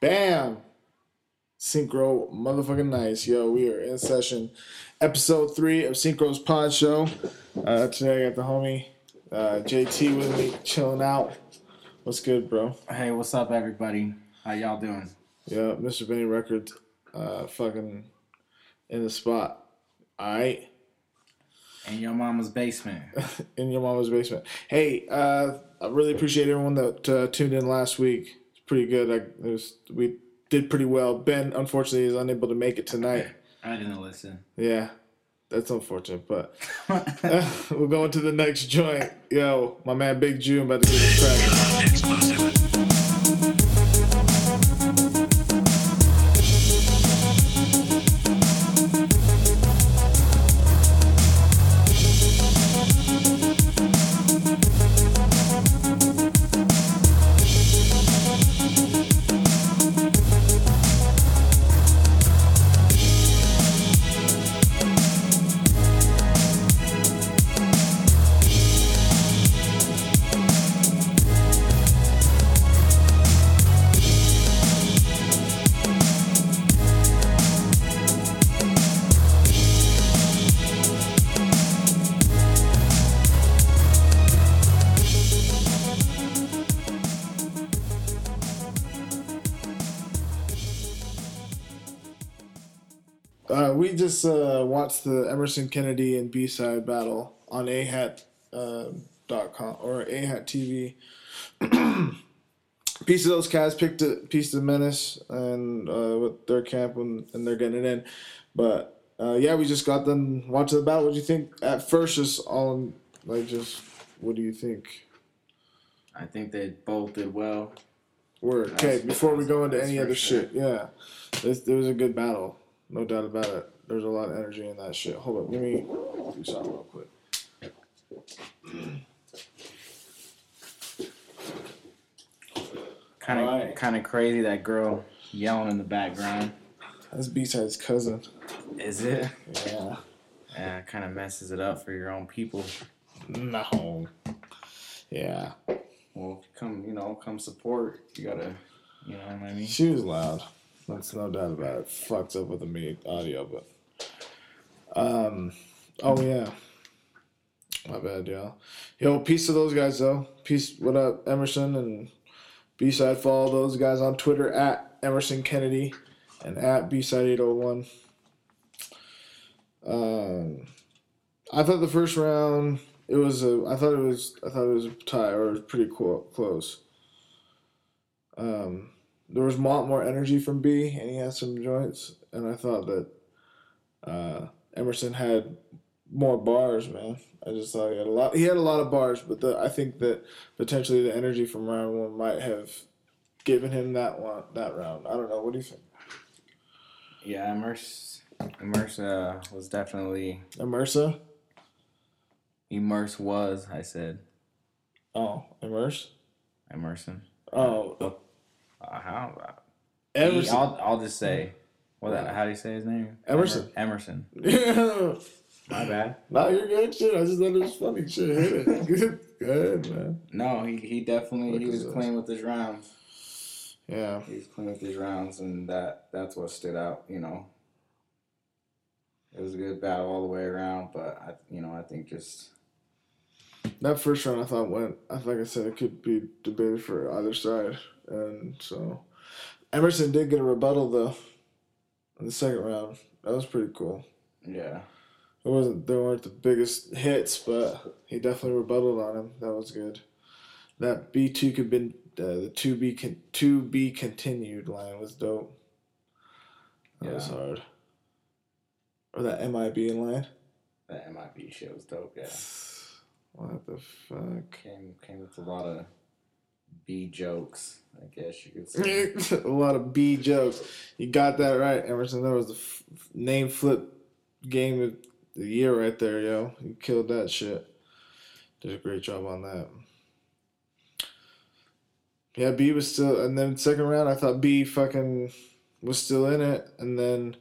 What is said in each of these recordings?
Bam! Synchro motherfucking nice. Yo, we are in session. Episode three of Synchro's Pod Show. Uh, today I got the homie uh, JT with me, chilling out. What's good, bro? Hey, what's up, everybody? How y'all doing? Yeah, Mr. Benny Records, uh, fucking in the spot. Alright? In your mama's basement. in your mama's basement. Hey, uh, I really appreciate everyone that uh, tuned in last week. It's pretty good. I, it was, we did pretty well. Ben, unfortunately, is unable to make it tonight. I didn't listen. Yeah, that's unfortunate, but we're going to the next joint. Yo, my man Big Jew, I'm about to get this track. Watched the Emerson Kennedy and B side battle on ahat uh, dot com or ahat TV. piece of those cats picked a piece of menace and uh, with their camp and, and they're getting it in. But uh, yeah, we just got them watching the battle. What do you think? At first, just all like just what do you think? I think they both did well. Word. Okay, before we go into any other sure. shit, yeah, this, there was a good battle, no doubt about it. There's a lot of energy in that shit. Hold up, let me do something real quick. Kind of, Alright. kind of crazy that girl yelling in the background. That's B-side's cousin. Is it? Yeah. Yeah, kind of messes it up for your own people. No. Yeah. Well, come, you know, come support. You gotta, you know what I mean? She was loud. That's no doubt about it. Fucked up with the mute audio, but um oh yeah. My bad, y'all. Yo, peace to those guys though. Peace what up, Emerson and B side follow those guys on Twitter at Emerson Kennedy and at B side eight oh one. Um I thought the first round it was a I thought it was I thought it was a tie or pretty cool, close. Um there was a lot more energy from B, and he had some joints, and I thought that uh, Emerson had more bars, man. I just thought he had a lot. He had a lot of bars, but the, I think that potentially the energy from round one might have given him that one that round. I don't know. What do you think? Yeah, Immerse, Immerse uh, was definitely Immersa? Immerse was. I said Oh, Immerse. Emerson. Oh, Uh, how? Emerson. I'll, I'll just say. What? How do you say his name? Emerson. Emerson. My bad. No, you're good. Shit, I just thought it was funny. Shit, hit it. Good, good, man. No, he, he definitely Look he was clean with his rounds. Yeah. He was clean with his rounds, and that that's what stood out. You know, it was a good battle all the way around. But I, you know, I think just That first round I thought went, I like I said, it could be debated for either side. And so Emerson did get a rebuttal though in the second round. That was pretty cool. yeah, It wasn't they weren't the biggest hits, but he definitely rebutted on him. That was good. That B two could been uh, the two B con- two B continued line was dope. That was hard. Or that MIB line. that MIB shit was dope. Yeah, What the fuck? came came with a lot of B jokes. I guess you could say. a lot of B jokes. You got that right, Emerson. That was the f- name flip game of the year right there, yo. You killed that shit. Did a great job on that. Yeah, B was still, and then second round, I thought B fucking was still in it, and then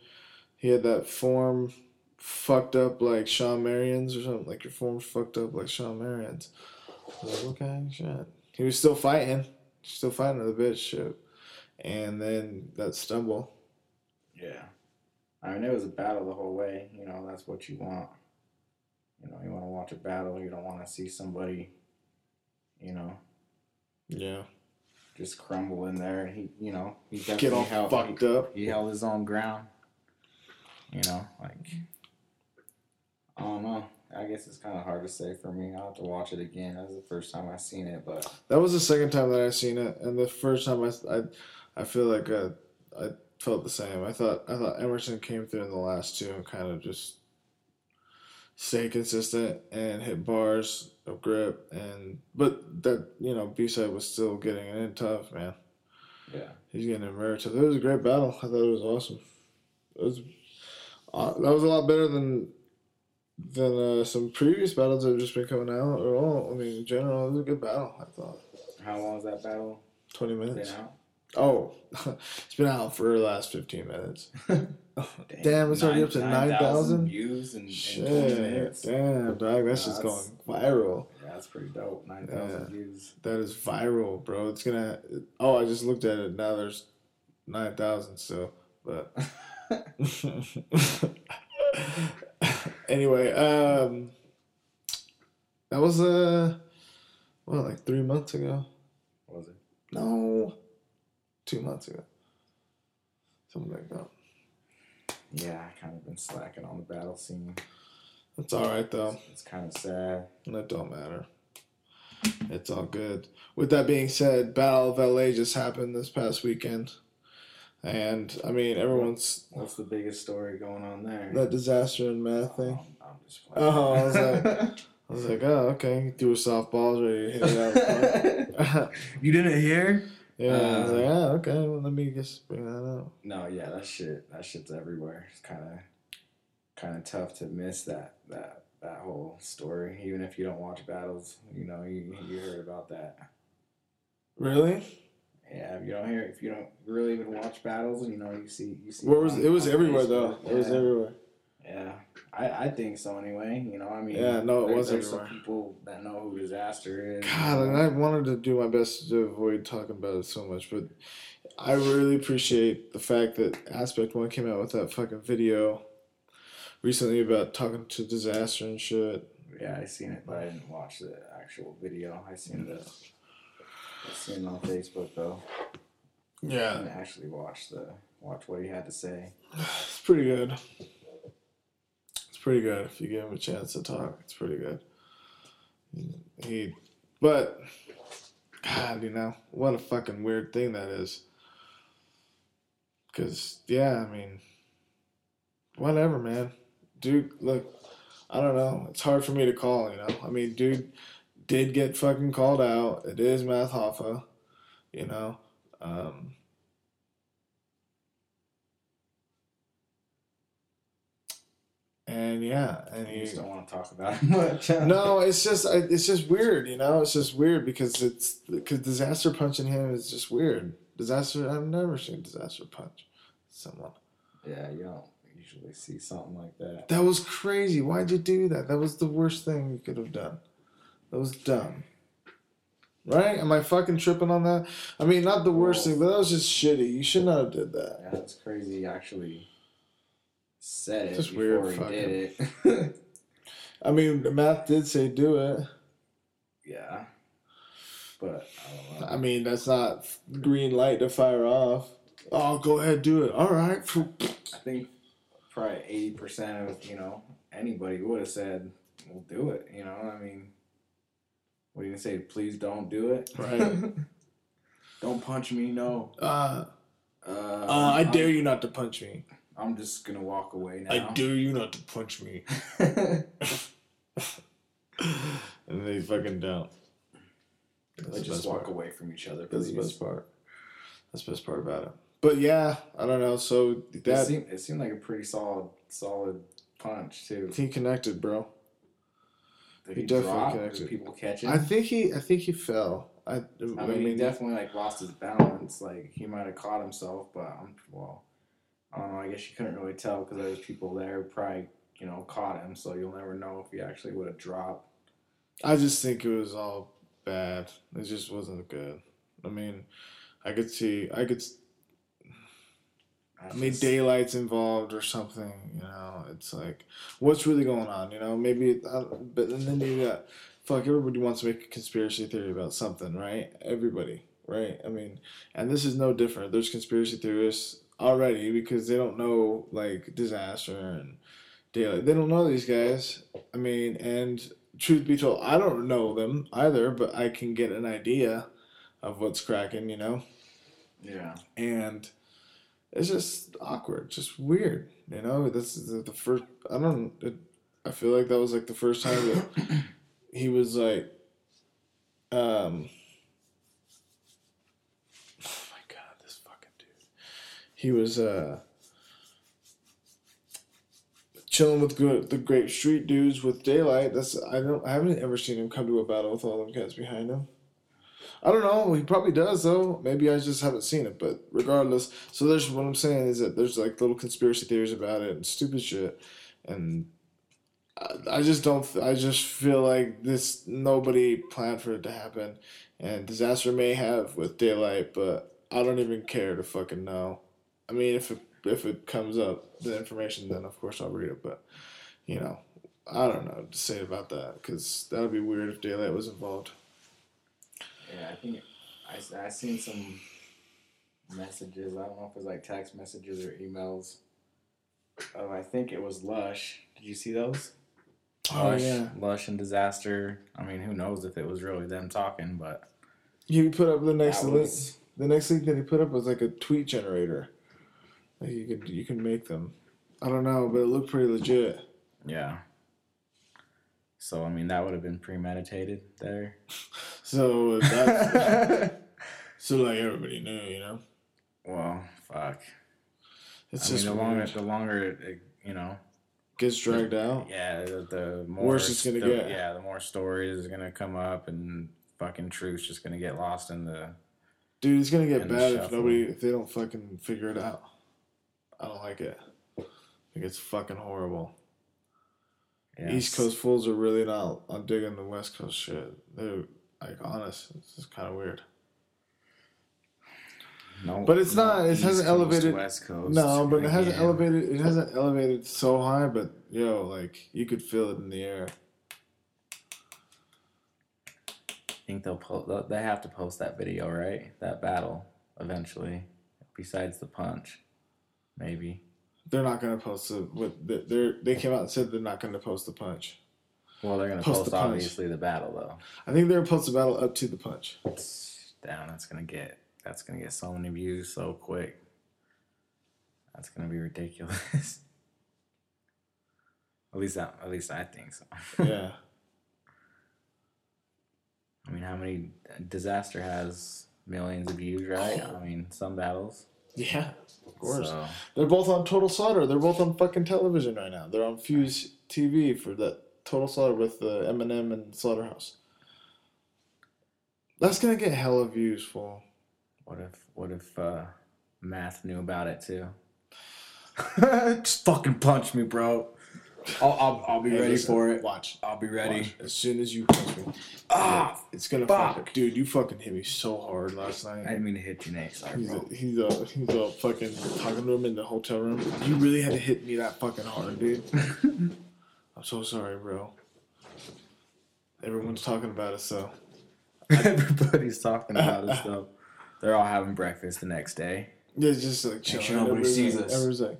he had that form fucked up like Shawn Marion's or something. Like your form's fucked up like Shawn Marion's. Like, okay, shit. He was still fighting, still fighting the bitch shit. and then that stumble. Yeah. I mean, it was a battle the whole way. You know, that's what you want. You know, you want to watch a battle. You don't want to see somebody, you know, Yeah, just crumble in there. He, you know, he definitely get all held, fucked he, up. he held his own ground. You know, like I don't know. I guess it's kind of hard to say for me. I'll have to watch it again. That was the first time I seen it, but That was the second time that I seen it, and the first time I, I, I feel like uh, I felt the same. I thought I thought Emerson came through in the last two and kind of just stay consistent and hit bars of grip, and but that you know B side was still getting it in tough, man. yeah, He's getting it very tough. It was a great battle. I thought it was awesome. It was uh, that was a lot better than than uh, some previous battles that have just been coming out. Or all, I mean, in general, it was a good battle. I thought how long was that battle twenty minutes. Oh, it's been out for the last 15 minutes. Damn, it's already up to 9,000? views in, in 20 Shit. minutes. Damn, dog. That's just going viral. Yeah, that's pretty dope. Nine thousand Yeah. views. That is viral, bro. It's gonna. Oh, I just looked at it. Now there's 9,000 still. But. anyway, um. That was, uh. Well, like three months ago. Was it? No. Two months ago. Something like that. Yeah, I kind of been slacking on the battle scene. It's alright, though. It's kind of sad. And it don't matter. It's all good. With that being said, Battle of LA just happened this past weekend. And I mean everyone's What's the biggest story going on there? that Dizaster in math thing. Um, I'm just playing. Oh, I was like I was like, oh okay. He threw a softball, ready to hit it out of the park. you didn't hear? yeah, I was Uh, like, ah, okay, well let me just bring that up. No, yeah, that shit, that shit's everywhere. It's kind of, kind of tough to miss that that that whole story. Even if you don't watch battles, you know, you you heard about that. Really? Yeah, if you don't hear, if you don't really even watch battles, you know, you see, you see. Where was it was everywhere though. It was everywhere. Yeah, I, I think so anyway. You know, I mean, Yeah, no, it was there's some everywhere. people that know who Dizaster is. God, and I wanted to do my best to avoid talking about it so much, but I really appreciate the fact that Aspect One came out with that fucking video recently about talking to Dizaster and shit. Yeah, I seen it, but I didn't watch the actual video. I seen the, I seen it on Facebook though. Yeah, didn't actually watch the watch what he had to say. it's pretty good. It's pretty good if you give him a chance to talk. It's pretty good. He, but God, you know what a fucking weird thing that is. Cause yeah, I mean, whatever, man. Dude, look, I don't know. It's hard for me to call. You know, I mean, dude did get fucking called out. It is Math Hoffa, you know. Um, and yeah, and you just don't want to talk about it much. no, it's just it's just weird, you know. It's just weird because it's because Dizaster punching him is just weird. Dizaster, I've never seen Dizaster punch someone. Yeah, you don't usually see something like that. That was crazy. Why'd you do that? That was the worst thing you could have done. That was dumb. Right? Am I fucking tripping on that? I mean, not the worst thing, but that was just shitty. You should not have did that. Yeah, that's crazy. Actually said it Just before weird he fucking- did it. I mean, the math did say do it. yeah, but I don't know. I mean, that's not green light to fire off. Oh, go ahead, do it. All right. I think probably eighty percent of you know anybody would have said, "We'll do it." You know, I mean, what are you gonna say? Please don't do it. Right. don't punch me. No. Uh, Uh, uh, I I'm- dare you not to punch me. I'm just gonna walk away now. I dare you not to punch me. and they fucking don't. That's They just walk part. away from each other. That's the best part. That's the best part about it. But yeah, I don't know. So It that seemed, it seemed like a pretty solid, solid punch too. he connected, bro. Did he he, definitely connected. Did people catch? I think he. I think he fell. I. I I mean, mean, he definitely like lost his balance. Like he might have caught himself, but I'm well. I don't know. I guess you couldn't really tell because there was people there who probably you know caught him. So you'll never know if he actually would have dropped. I just think it was all bad. It just wasn't good. I mean, I could see. I could. I mean, Daylyt's involved or something. You know, it's like, what's really going on? You know, maybe, uh, but and then you got, fuck, everybody wants to make a conspiracy theory about something, right? Everybody, right? I mean, and this is no different. There's conspiracy theorists already because they don't know like Dizaster and Daylyt. They don't know these guys. I mean, and truth be told, I don't know them either, but I can get an idea of what's cracking. You know. Yeah. And it's just awkward, just weird. You know, this is the, first. I don't. It, I feel like that was like the first time that he was like, um. Oh my god, this fucking dude. He was uh. Chilling with good, the great street dudes with Daylyt. That's I don't I haven't ever seen him come to a battle with all them guys behind him. I don't know. He probably does though. Maybe I just haven't seen it. But regardless, so there's what I'm saying is that there's like little conspiracy theories about it and stupid shit, and I, just don't. I just feel like this nobody planned for it to happen, and Dizaster may have with Daylyt, but I don't even care to fucking know. I mean, if it if it comes up the information, then of course I'll read it. But you know, I don't know to say about that because that would be weird if Daylyt was involved. Yeah, I think I I seen some messages. I don't know if it was like text messages or emails. Oh, I think it was Lush. Did you see those? Oh Lush, yeah. Lush and Dizaster. I mean, who knows if it was really them talking, but you put up the next that link. was The next link that he put up was like a tweet generator. Like you could you can make them. I don't know, but it looked pretty legit. yeah. So I mean, that would have been premeditated there. So that's so like everybody knew, you know. well, fuck. It's I mean, just the longer the longer it, it, you know, gets dragged out. yeah, the, the more Worse it's gonna the- get. Yeah, the more stories is gonna come up, and fucking truth's just gonna get lost in the. Dude, it's gonna get bad if nobody if they don't fucking figure it out. I don't like it. I think it's fucking horrible. Yeah, East Coast fools are really not on digging the West Coast shit. They're like honest. It's just kind of weird. No, But it's not- it East hasn't Coast, elevated- West Coast. No, but it hasn't elevated. It hasn't elevated so high, but yo, like you could feel it in the air. I think they'll post. They have to post that video, right? That battle eventually. Besides the punch, maybe. They're not gonna post it. With they they're, came out and said they're not gonna post the punch. Well, they're gonna Post post, the obviously the battle though. I think they're gonna post the battle up to the punch. Down. That's gonna get. That's gonna get so many views so quick. That's gonna be ridiculous. at least, I, at least I think so. Yeah, I mean, how many uh, Dizaster has millions of views, right? I mean, some battles. Yeah, of course. So, They're both on Total Slaughter. They're both on fucking television right now. They're on Fuse TV for that Total Slaughter with the Eminem and Slaughterhouse. That's gonna get hella views, fool. what if what if uh, Math knew about it too? Just fucking punch me, bro. I'll I'll, I'll be Hey, ready listen, for it. Watch. I'll be ready. Watch. As soon as you punch me, Ah, it's gonna fuck. fucking dude. You fucking hit me so hard last night. I didn't mean to hit you, Nate. Sorry, He's bro. a, he's a, he's a fucking talking to him in the hotel room. You really had to hit me that fucking hard, dude. I'm so sorry, bro. Everyone's talking about it, so Everybody's talking about this stuff. They're all having breakfast the next day. yeah, it's just like chilling. sure nobody Everybody's sees like, us. Everyone's like,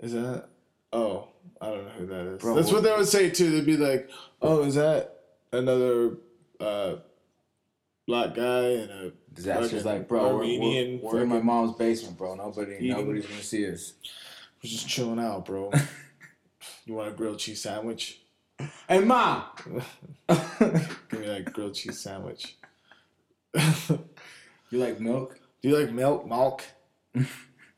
"Is that? Oh, I don't know who that is." Bro, That's what what- they would say too. They'd be like, "Oh, is that another uh, black guy and a Dizaster's fucking like, bro, we're, we're, we're in my mom's basement, bro. Nobody, Eating- nobody's gonna see us. We're just chilling out, bro? you want a grilled cheese sandwich? Hey, mom. Give me that grilled cheese sandwich. You like milk? Do you like milk? Malk? Have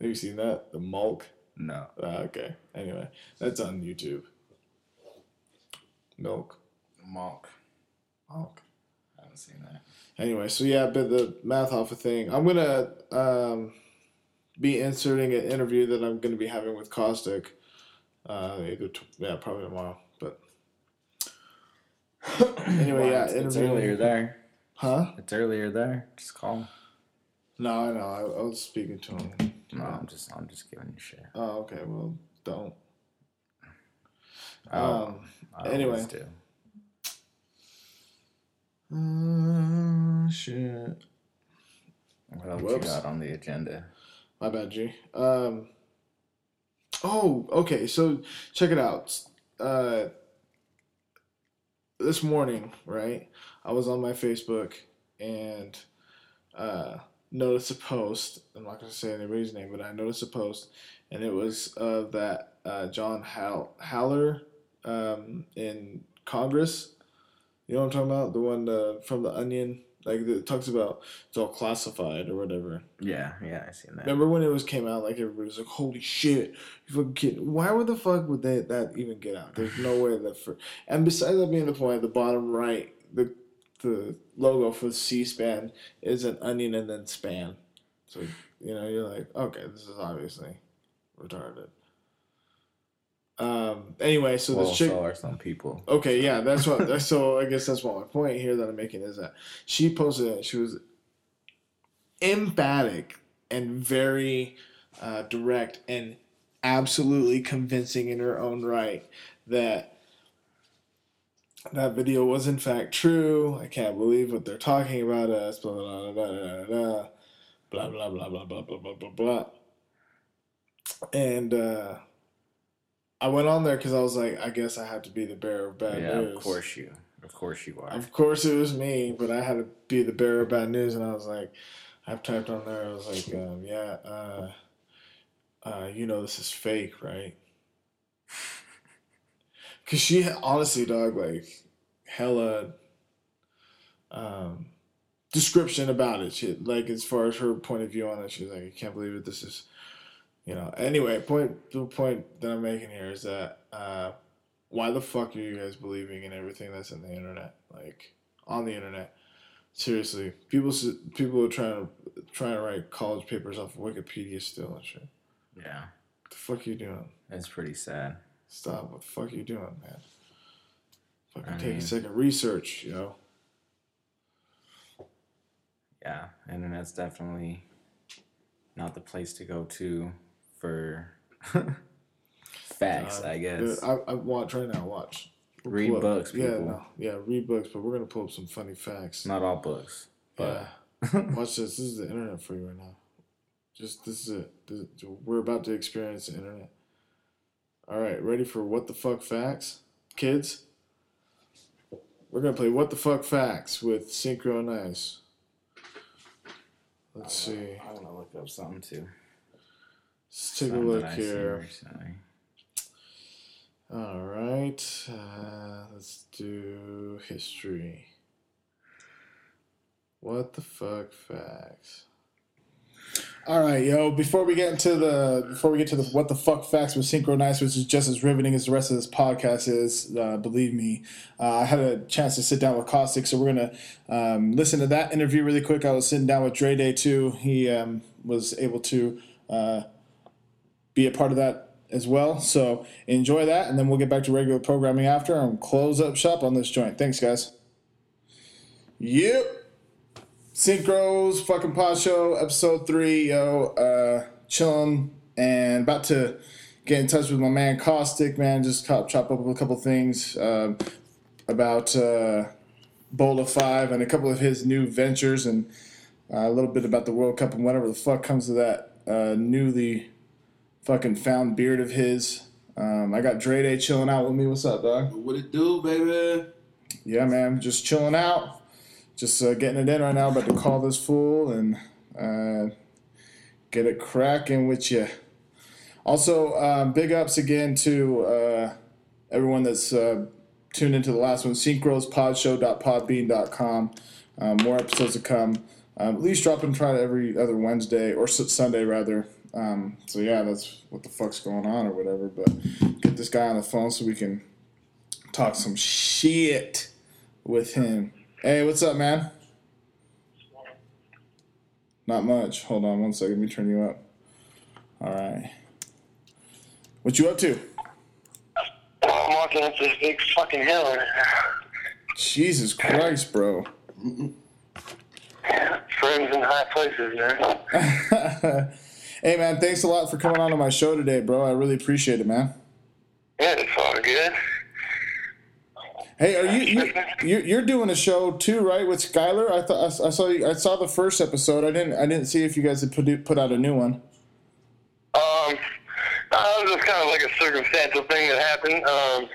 you seen that? The malk? No. Ah, okay. Anyway, that's on YouTube. Milk. Milk. Malk. I haven't seen that. Anyway, so yeah, but the Math Hoffa thing. I'm gonna um, be inserting an interview that I'm gonna be having with Caustic. Uh, either t- yeah, probably tomorrow. But anyway, yeah, it's, it's earlier there. huh? It's earlier there. Just call. No, I know. I, I was speaking to him No, I'm just I'm just giving you shit. Oh, okay. Well, don't. Oh, Um. I anyway. do. Uh, shit. What else Whoops. you got on the agenda? My bad, G. Um. Oh, okay. So check it out. Uh, this morning, right? I was on my Facebook and uh, noticed a post. I'm not going to say anybody's name, but I noticed a post, and it was of that uh, John Hall- Haller um, in Congress. You know what I'm talking about? The one uh, from the Onion, like that talks about it's all classified or whatever. Yeah, yeah, I seen that. Remember when it was came out? Like everybody was like, "Holy shit, you fucking kidding? Why would the fuck would they that even get out? There's no way that for." And besides that being the point, the bottom right, the the logo for C-SPAN is an onion and then span. So you know you're like, okay, this is obviously retarded. Um. Anyway, so well, this chick. so are some people. Okay, yeah, that's what. so I guess that's what my point here that I'm making is that she posted it. She was emphatic and very uh, direct and absolutely convincing in her own right that that video was in fact true. I can't believe what they're talking about us. Blah blah blah blah blah blah blah blah blah blah blah blah blah blah. And uh, I went on there because I was like, I guess I had to be the bearer of bad yeah, news. of course you. Of course you are. Of course it was me, but I had to be the bearer of bad news, and I was like, I've typed on there. I was like, um, yeah, uh, uh, you know this is fake, right? Cause she honestly, dog, like hella um, description about it. She like as far as her point of view on it, she's like, I can't believe it. This is, you know. Anyway, point the point that I'm making here is that uh, why the fuck are you guys believing in everything that's in the internet, like on the internet? Seriously, people people are trying to trying to write college papers off of Wikipedia still and shit. yeah, What the fuck are you doing? it's pretty sad. Stop. What the fuck are you doing, man? Fucking I take mean- a second. Research, you know. Yeah, internet's definitely not the place to go to for facts. Uh, I guess. I, I watch right now. Watch. We'll Read books, Yeah, no, yeah, read books. But we're gonna pull up some funny facts. Not all books, but yeah. Watch this. This is the internet for you right now. Just this is it. This, we're about to experience the internet. All right, ready for what the fuck facts, kids? We're gonna play what the fuck facts with Synchro and Ice. Let's see. I want to look up something too. Let's take a look that I seen here. All right, uh, let's do history. What the fuck facts? All right, yo. Before we get into the before we get to the what the fuck facts with Synchronize, which is just as riveting as the rest of this podcast is, uh, believe me, uh, I had a chance to sit down with Caustic, so we're gonna um, listen to that interview really quick. I was sitting down with Dre Day too. He um, was able to uh, be a part of that as well. So enjoy that, and then we'll get back to regular programming after and close up shop on this joint. Thanks, guys. Yep. Synchros fucking pod show episode three, yo. Uh, chilling and about to get in touch with my man Caustic, man. Just chop, chop up a couple things um, about uh, Bola Five and a couple of his new ventures and uh, a little bit about the World Cup and whatever the fuck comes to that uh, newly fucking found beard of his. Um, I got Dre Day chilling out with me. What's up, dog? What it do, baby? Yeah, man, just chilling out, just uh, getting it in right now. About to call this fool and uh, get it cracking with you. Also, um, big ups again to uh, everyone that's uh, tuned into the last one, synchrospodshow.podbean.com. Um, more episodes to come. Um, at least dropping try to every other Wednesday or Sunday rather. Um, so yeah, that's what the fuck's going on or whatever. But get this guy on the phone so we can talk some shit with him. Hey, what's up, man? Not much. Hold on one second. Let me turn you up. All right. What you up to? I'm walking up this big fucking hill. Jesus Christ, bro. Friends in high places, man. Hey man, thanks a lot for coming on to my show today, bro. I really appreciate it, man. Yeah, it's all good. Hey, are you, you you're, you're doing a show too, right? With Skylar? I thought I, saw you, I saw the first episode. I didn't I didn't see if you guys had put put out a new one. Um, uh, it was just kind of like a circumstantial thing that happened. Um,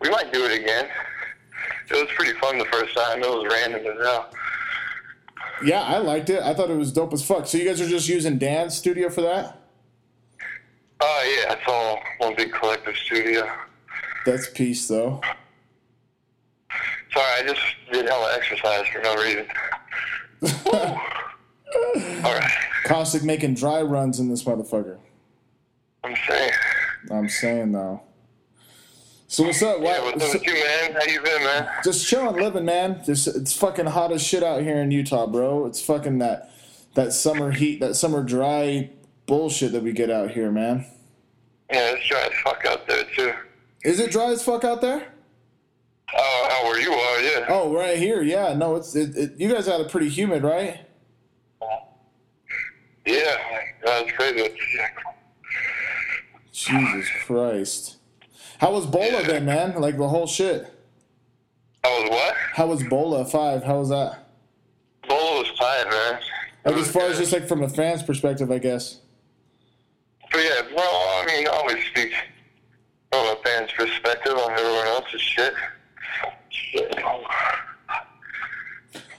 we might do it again. It was pretty fun the first time. It was random as hell. Yeah, I liked it. I thought it was dope as fuck. So you guys are just using Dan's studio for that? Oh yeah, it's all one big collective studio. That's peace, though. Sorry, I just did hella exercise for no reason. all right, Caustic making dry runs in this motherfucker. I'm saying. I'm saying though. So what's up? Yeah, what's up so- with you, man? How you been, man? just chilling, living, man. Just it's fucking hot as shit out here in Utah, bro. It's fucking that that summer heat, that summer dry bullshit that we get out here, man. Yeah, it's dry as fuck out there too. Is it dry as fuck out there? Oh, oh where you are, yeah. Oh, right here, yeah. No, it's it, it, you guys had it pretty humid, right? Yeah, that's crazy. Jesus Christ. How was Bola then, man? Like the whole shit. I was what? How was Bola five? How was that? Bowl was five, man. Like as far as just like from a fan's perspective, I guess. But yeah, well, I mean, I always speak from a fan's perspective on everyone else's shit.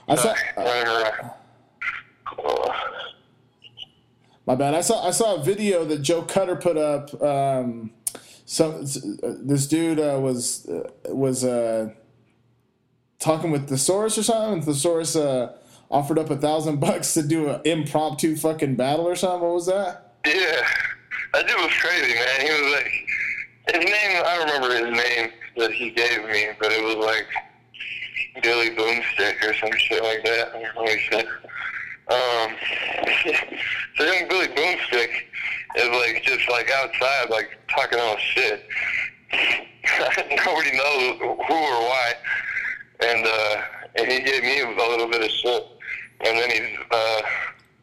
I saw. My bad. I saw I saw a video that Joe Cutter put up. Um, some this dude uh, was uh, was uh, talking with Thesaurus or something. And Thesaurus uh, offered up a thousand bucks to do an impromptu fucking battle or something. What was that? Yeah, that dude was crazy, man. He was like, his name, I don't remember his name that he gave me, but it was like Billy Boomstick or some shit like that. I don't he. Um, so young Billy Boomstick is like just like outside, like talking all shit. Nobody knows who or why, and uh, and he gave me a little bit of shit, and then he's uh,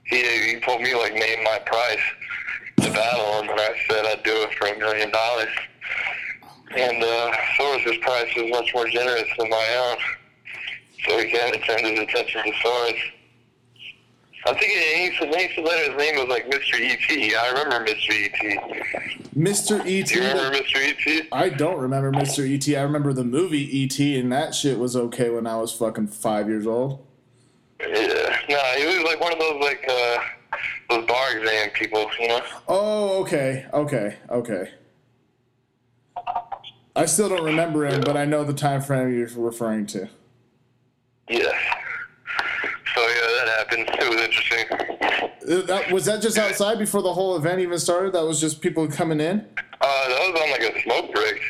he he told me like name my price to battle him, and I said I'd do it for a million dollars. And uh, Soros' price was much more generous than my own, so he kind of turned his attention to Soros. I think he to, he to let his name was like Mr. E.T. I remember Mr. E.T. Mr. E.T. Do you remember Mr. E.T.? I don't remember Mr. E.T. I remember the movie E.T. and that shit was okay when I was fucking five years old. Yeah. No, he was like one of those like uh, those bar exam people, you know. Oh, okay, okay, okay. I still don't remember him, but I know the time frame you're referring to. Yes. So yeah, that happened. It was interesting. Uh, That, was that just outside before the whole event even started? That was just people coming in? Uh, that was on like a smoke break.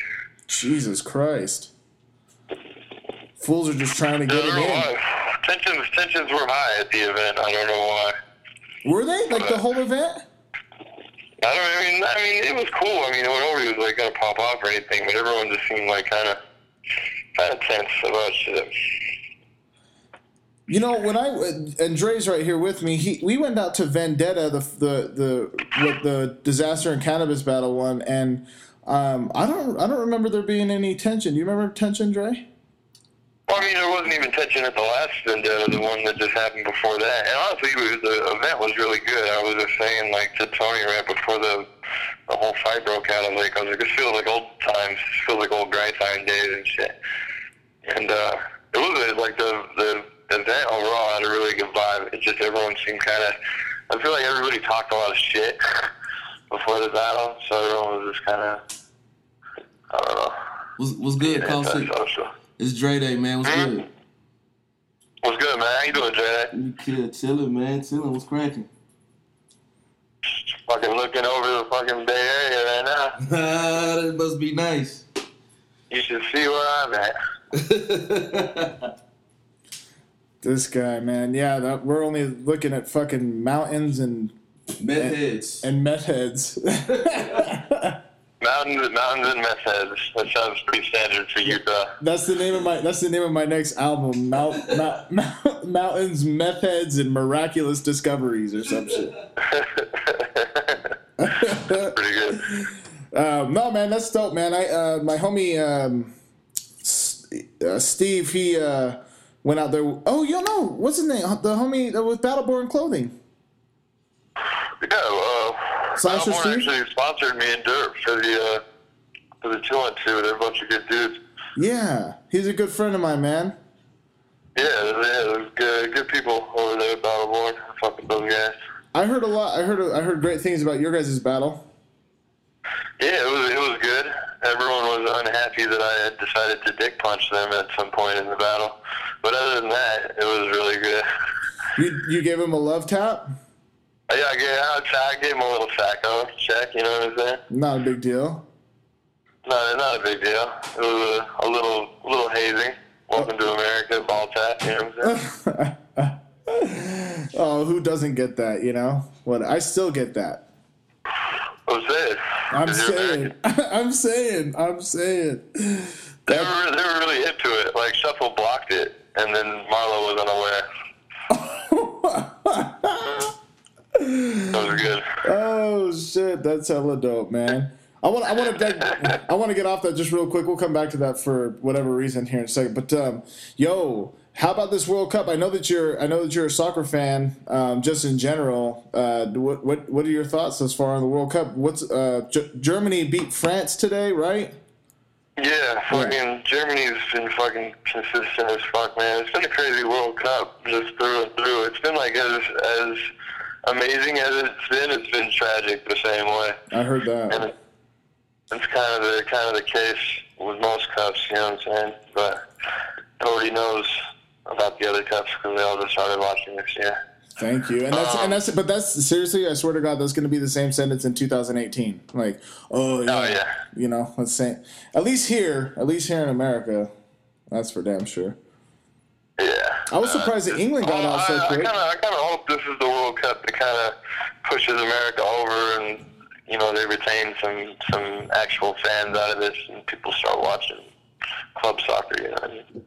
Jesus Christ. Fools are just trying to get it why. Tensions tensions were high at the event. I don't know why. Were they? Like the whole event? I don't. I mean, I mean, it was cool. I mean, nobody was like gonna pop off or anything, but everyone just seemed like kind of, kind of tense about shit. You know, when I and Dre's right here with me, he we went out to Vendetta, the the the the Dizaster and Canibus battle one, and um, I don't I don't remember there being any tension. Do you remember tension, Dre? Well, I mean, there wasn't even tension at the last vendetta, the one that just happened before that. And honestly, was, the event was really good. I was just saying, like, to Tony right before the the whole fight broke out, I was like, I was like, it feels like old times. It feels like old grind days and shit. And uh, it was like the the event overall had a really good vibe. It just everyone seemed kind of. I feel like everybody talked a lot of shit before the battle, so everyone was just kind of. I don't know. What's, what's good, Caustic? Antisocial. It's Dre Day, man. What's hmm? good? What's good, man? How you doing, Jay? You kid, chilling, man. Chilling. What's cracking? Fucking looking over the fucking Bay Area right now. that must be nice. You should see where I'm at. This guy, man, yeah, that, we're only looking at fucking mountains and Meth heads. and meth heads. Mountains, mountains and meth heads. That sounds pretty standard for Utah. that's the name of my that's the name of my next album. Mount, Mount, Mount, mountains, meth heads, and miraculous discoveries or some shit. Pretty good. Um, no, man, that's dope, man. I uh, my homie um, uh, Steve, he uh, went out there. Oh, you know what's his name? The homie with Battleborn Clothing. Yeah, Slasher Steve? actually sponsored me and Dirt for the uh, for the two on two. They're a bunch of good dudes. Yeah, he's a good friend of mine, man. Yeah, yeah, there's good, good people over there at Battleborn. I fuck those guys. I heard a lot. I heard I heard great things about your guys' battle. Yeah, it was it was good. Everyone was unhappy that I had decided to dick punch them at some point in the battle, but other than that, it was really good. You you gave him a love tap. Yeah, I gave, I gave him a little sacco check. You know what I'm saying? Not a big deal. No, not a big deal. It was a, a little little hazing. Welcome to America, ball tap. You know what I'm saying? oh, who doesn't get that? You know what? I still get that. I'm saying. I'm saying. I'm saying. I'm saying. They were, they were really into it. Like Shuffle blocked it, and then Marlo was unaware. That was good. oh shit, that's hella dope, man. I want. I want to. I want to get off that just real quick. We'll come back to that for whatever reason here in a second. But um, yo, how about this World Cup? I know that you're. I know that you're a soccer fan. Um, just in general, uh, what what what are your thoughts thus far on the World Cup? What's uh, G- Germany beat France today, right? Yeah, fucking Germany's been fucking consistent as fuck, man. It's been a crazy World Cup, just through and through. It's been like as as amazing as it's been. It's been tragic the same way, I heard that. it, it's kind of the kind of the case with most cups. You know what I'm saying? But nobody knows about the other cups because they all just started watching this year. Thank you. And that's and that's but that's seriously, I swear to God, that's going to be the same sentence in 2018. Like, oh yeah, Oh yeah. you know, let's say at least here, at least here in America, that's for damn sure. Yeah. I was surprised that England got out so oh, I, quick. I kind of, I kind of hope this is the World Cup that kind of pushes America over, and you know they retain some some actual fans out of this, and people start watching club soccer. You know, I mean?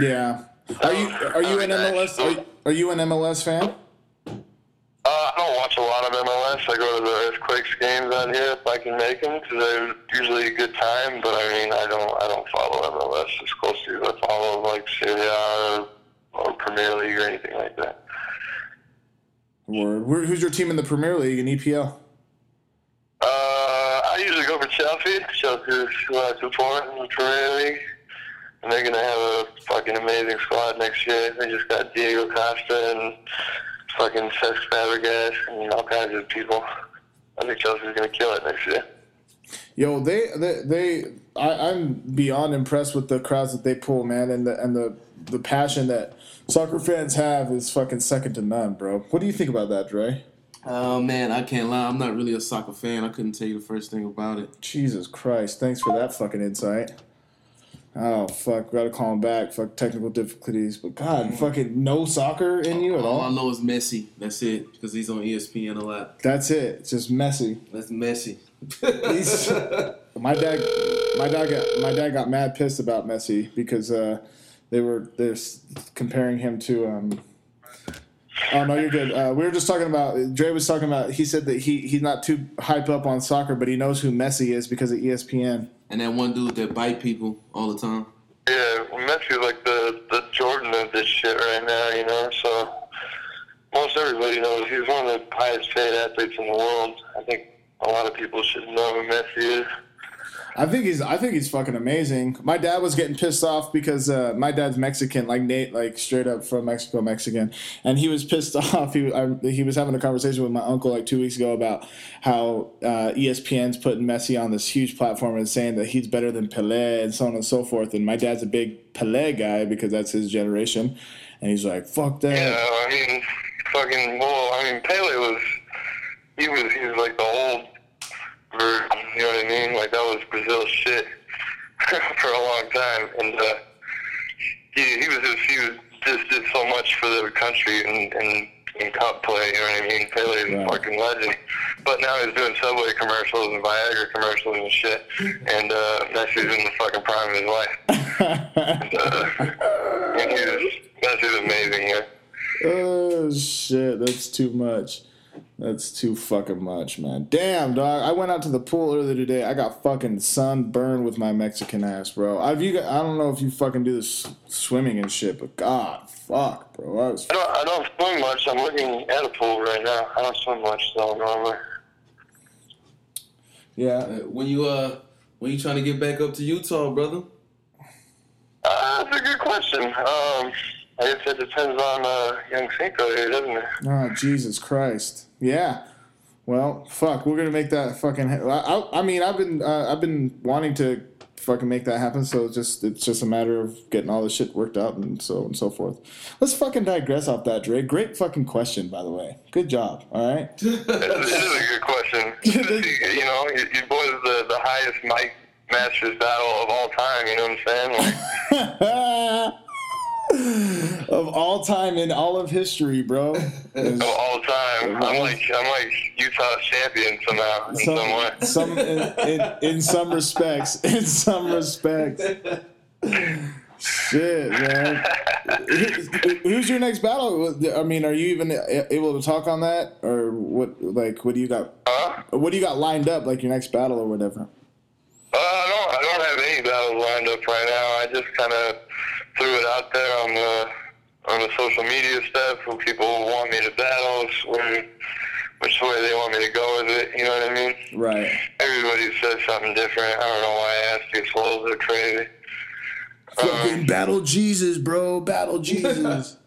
Yeah. Are you are you an MLS? Are, you- are you an MLS fan? Uh, I don't watch a lot of MLS. I go to the Earthquakes games out here if I can make them because they're usually a good time. But I mean, I don't I don't follow MLS as closely as I follow like Serie A or, or Premier League or anything like that. Word. Who's your team in the Premier League and EPL? Uh, I usually go for Chelsea. Chelsea's who I support in the Premier League. And they're going to have a fucking amazing squad next year. They just got Diego Costa and fucking Cesc Fabregas and all kinds of people. I think Chelsea's going to kill it next year. Yo, they they, they I, I'm beyond impressed with the crowds that they pull, man, and the and the the passion that soccer fans have is fucking second to none, bro. What do you think about that, Dre? Oh man, I can't lie. I'm not really a soccer fan. I couldn't tell you the first thing about it. Jesus Christ! Thanks for that fucking insight. Oh fuck, gotta call him back. Fuck technical difficulties, but God, fucking no soccer in you at All All I know is Messi. That's it, because he's on ESPN a lot. That's it. It's just messy. That's Messi. He's- my dad, my dad got my dad got mad pissed about Messi because uh, they were they're comparing him to. Um, oh no, you're good. Uh, we were just talking about. Dre was talking about. He said that he he's not too hype up on soccer, but he knows who Messi is because of ESPN. and that one dude that bite people all the time. Yeah, Messi's like the, the Jordan of this shit right now, you know, so most everybody knows he's one of the highest paid athletes in the world. I think a lot of people should know who Messi is. I think he's I think he's fucking amazing. My dad was getting pissed off because uh, my dad's Mexican, like Nate, like straight up from Mexico, Mexican, and he was pissed off. He I, he was having a conversation with my uncle like two weeks ago about how uh, ESPN's putting Messi on this huge platform and saying that he's better than Pelé and so on and so forth. And my dad's a big Pelé guy because that's his generation, and he's like, "Fuck that." Yeah, I mean, fucking, well, I mean, Pele was, he was, he was like the old version, you know what I mean? Like, that was Brazil's shit for a long time. And, uh, he, he was just, he was, just did so much for the country and, and, and cup play, you know what I mean? Pele is Right. a fucking legend. But now he's doing Subway commercials and Viagra commercials and shit. And, uh, Messi's in the fucking prime of his life. And, uh, and he's, Messi's amazing, yeah. oh shit, that's too much. That's too fucking much, man. Damn, dog. I went out to the pool earlier today. I got fucking sunburned with my Mexican ass, bro. I've you. got- I don't know if you fucking do this swimming and shit, but God, fuck, bro. I was I don't, I don't swim much. I'm looking at a pool right now. I don't swim much though normally. yeah. Uh, When you uh, when you trying to get back up to Utah, brother? Uh, that's a good question. Um, I guess it depends on uh, young Cinco here, doesn't it? Oh Jesus Christ. Yeah. Well, fuck. We're gonna make that fucking. Ha- I, I, I mean, I've been uh, I've been wanting to fucking make that happen. So it's just it's just a matter of getting all this shit worked out and so and so forth. Let's fucking digress off that, Dre. Great fucking question, by the way. Good job. All right. It, it is a good question. you know, you, you boys the the highest mic masters battle of all time. You know what I'm saying? Like, of all time in all of history, bro. Is of all time. I'm like I'm like Utah's champion somehow in some, way. some, some in, in, in some respects, in some respects. Shit, man. Who- Who's your next battle? I mean, are you even able to talk on that, or what? Like, what do you got? Huh? What do you got lined up? Like your next battle or whatever? Uh, I don't. I don't have any battles lined up right now. I just kind of threw it out there on the on the social media stuff. Who people want me to battle, where, which way they want me to go with it. You know what I mean? Right. Everybody says something different. I don't know why I asked you. Souls are crazy. Fucking um, battle Jesus, bro. Battle Jesus.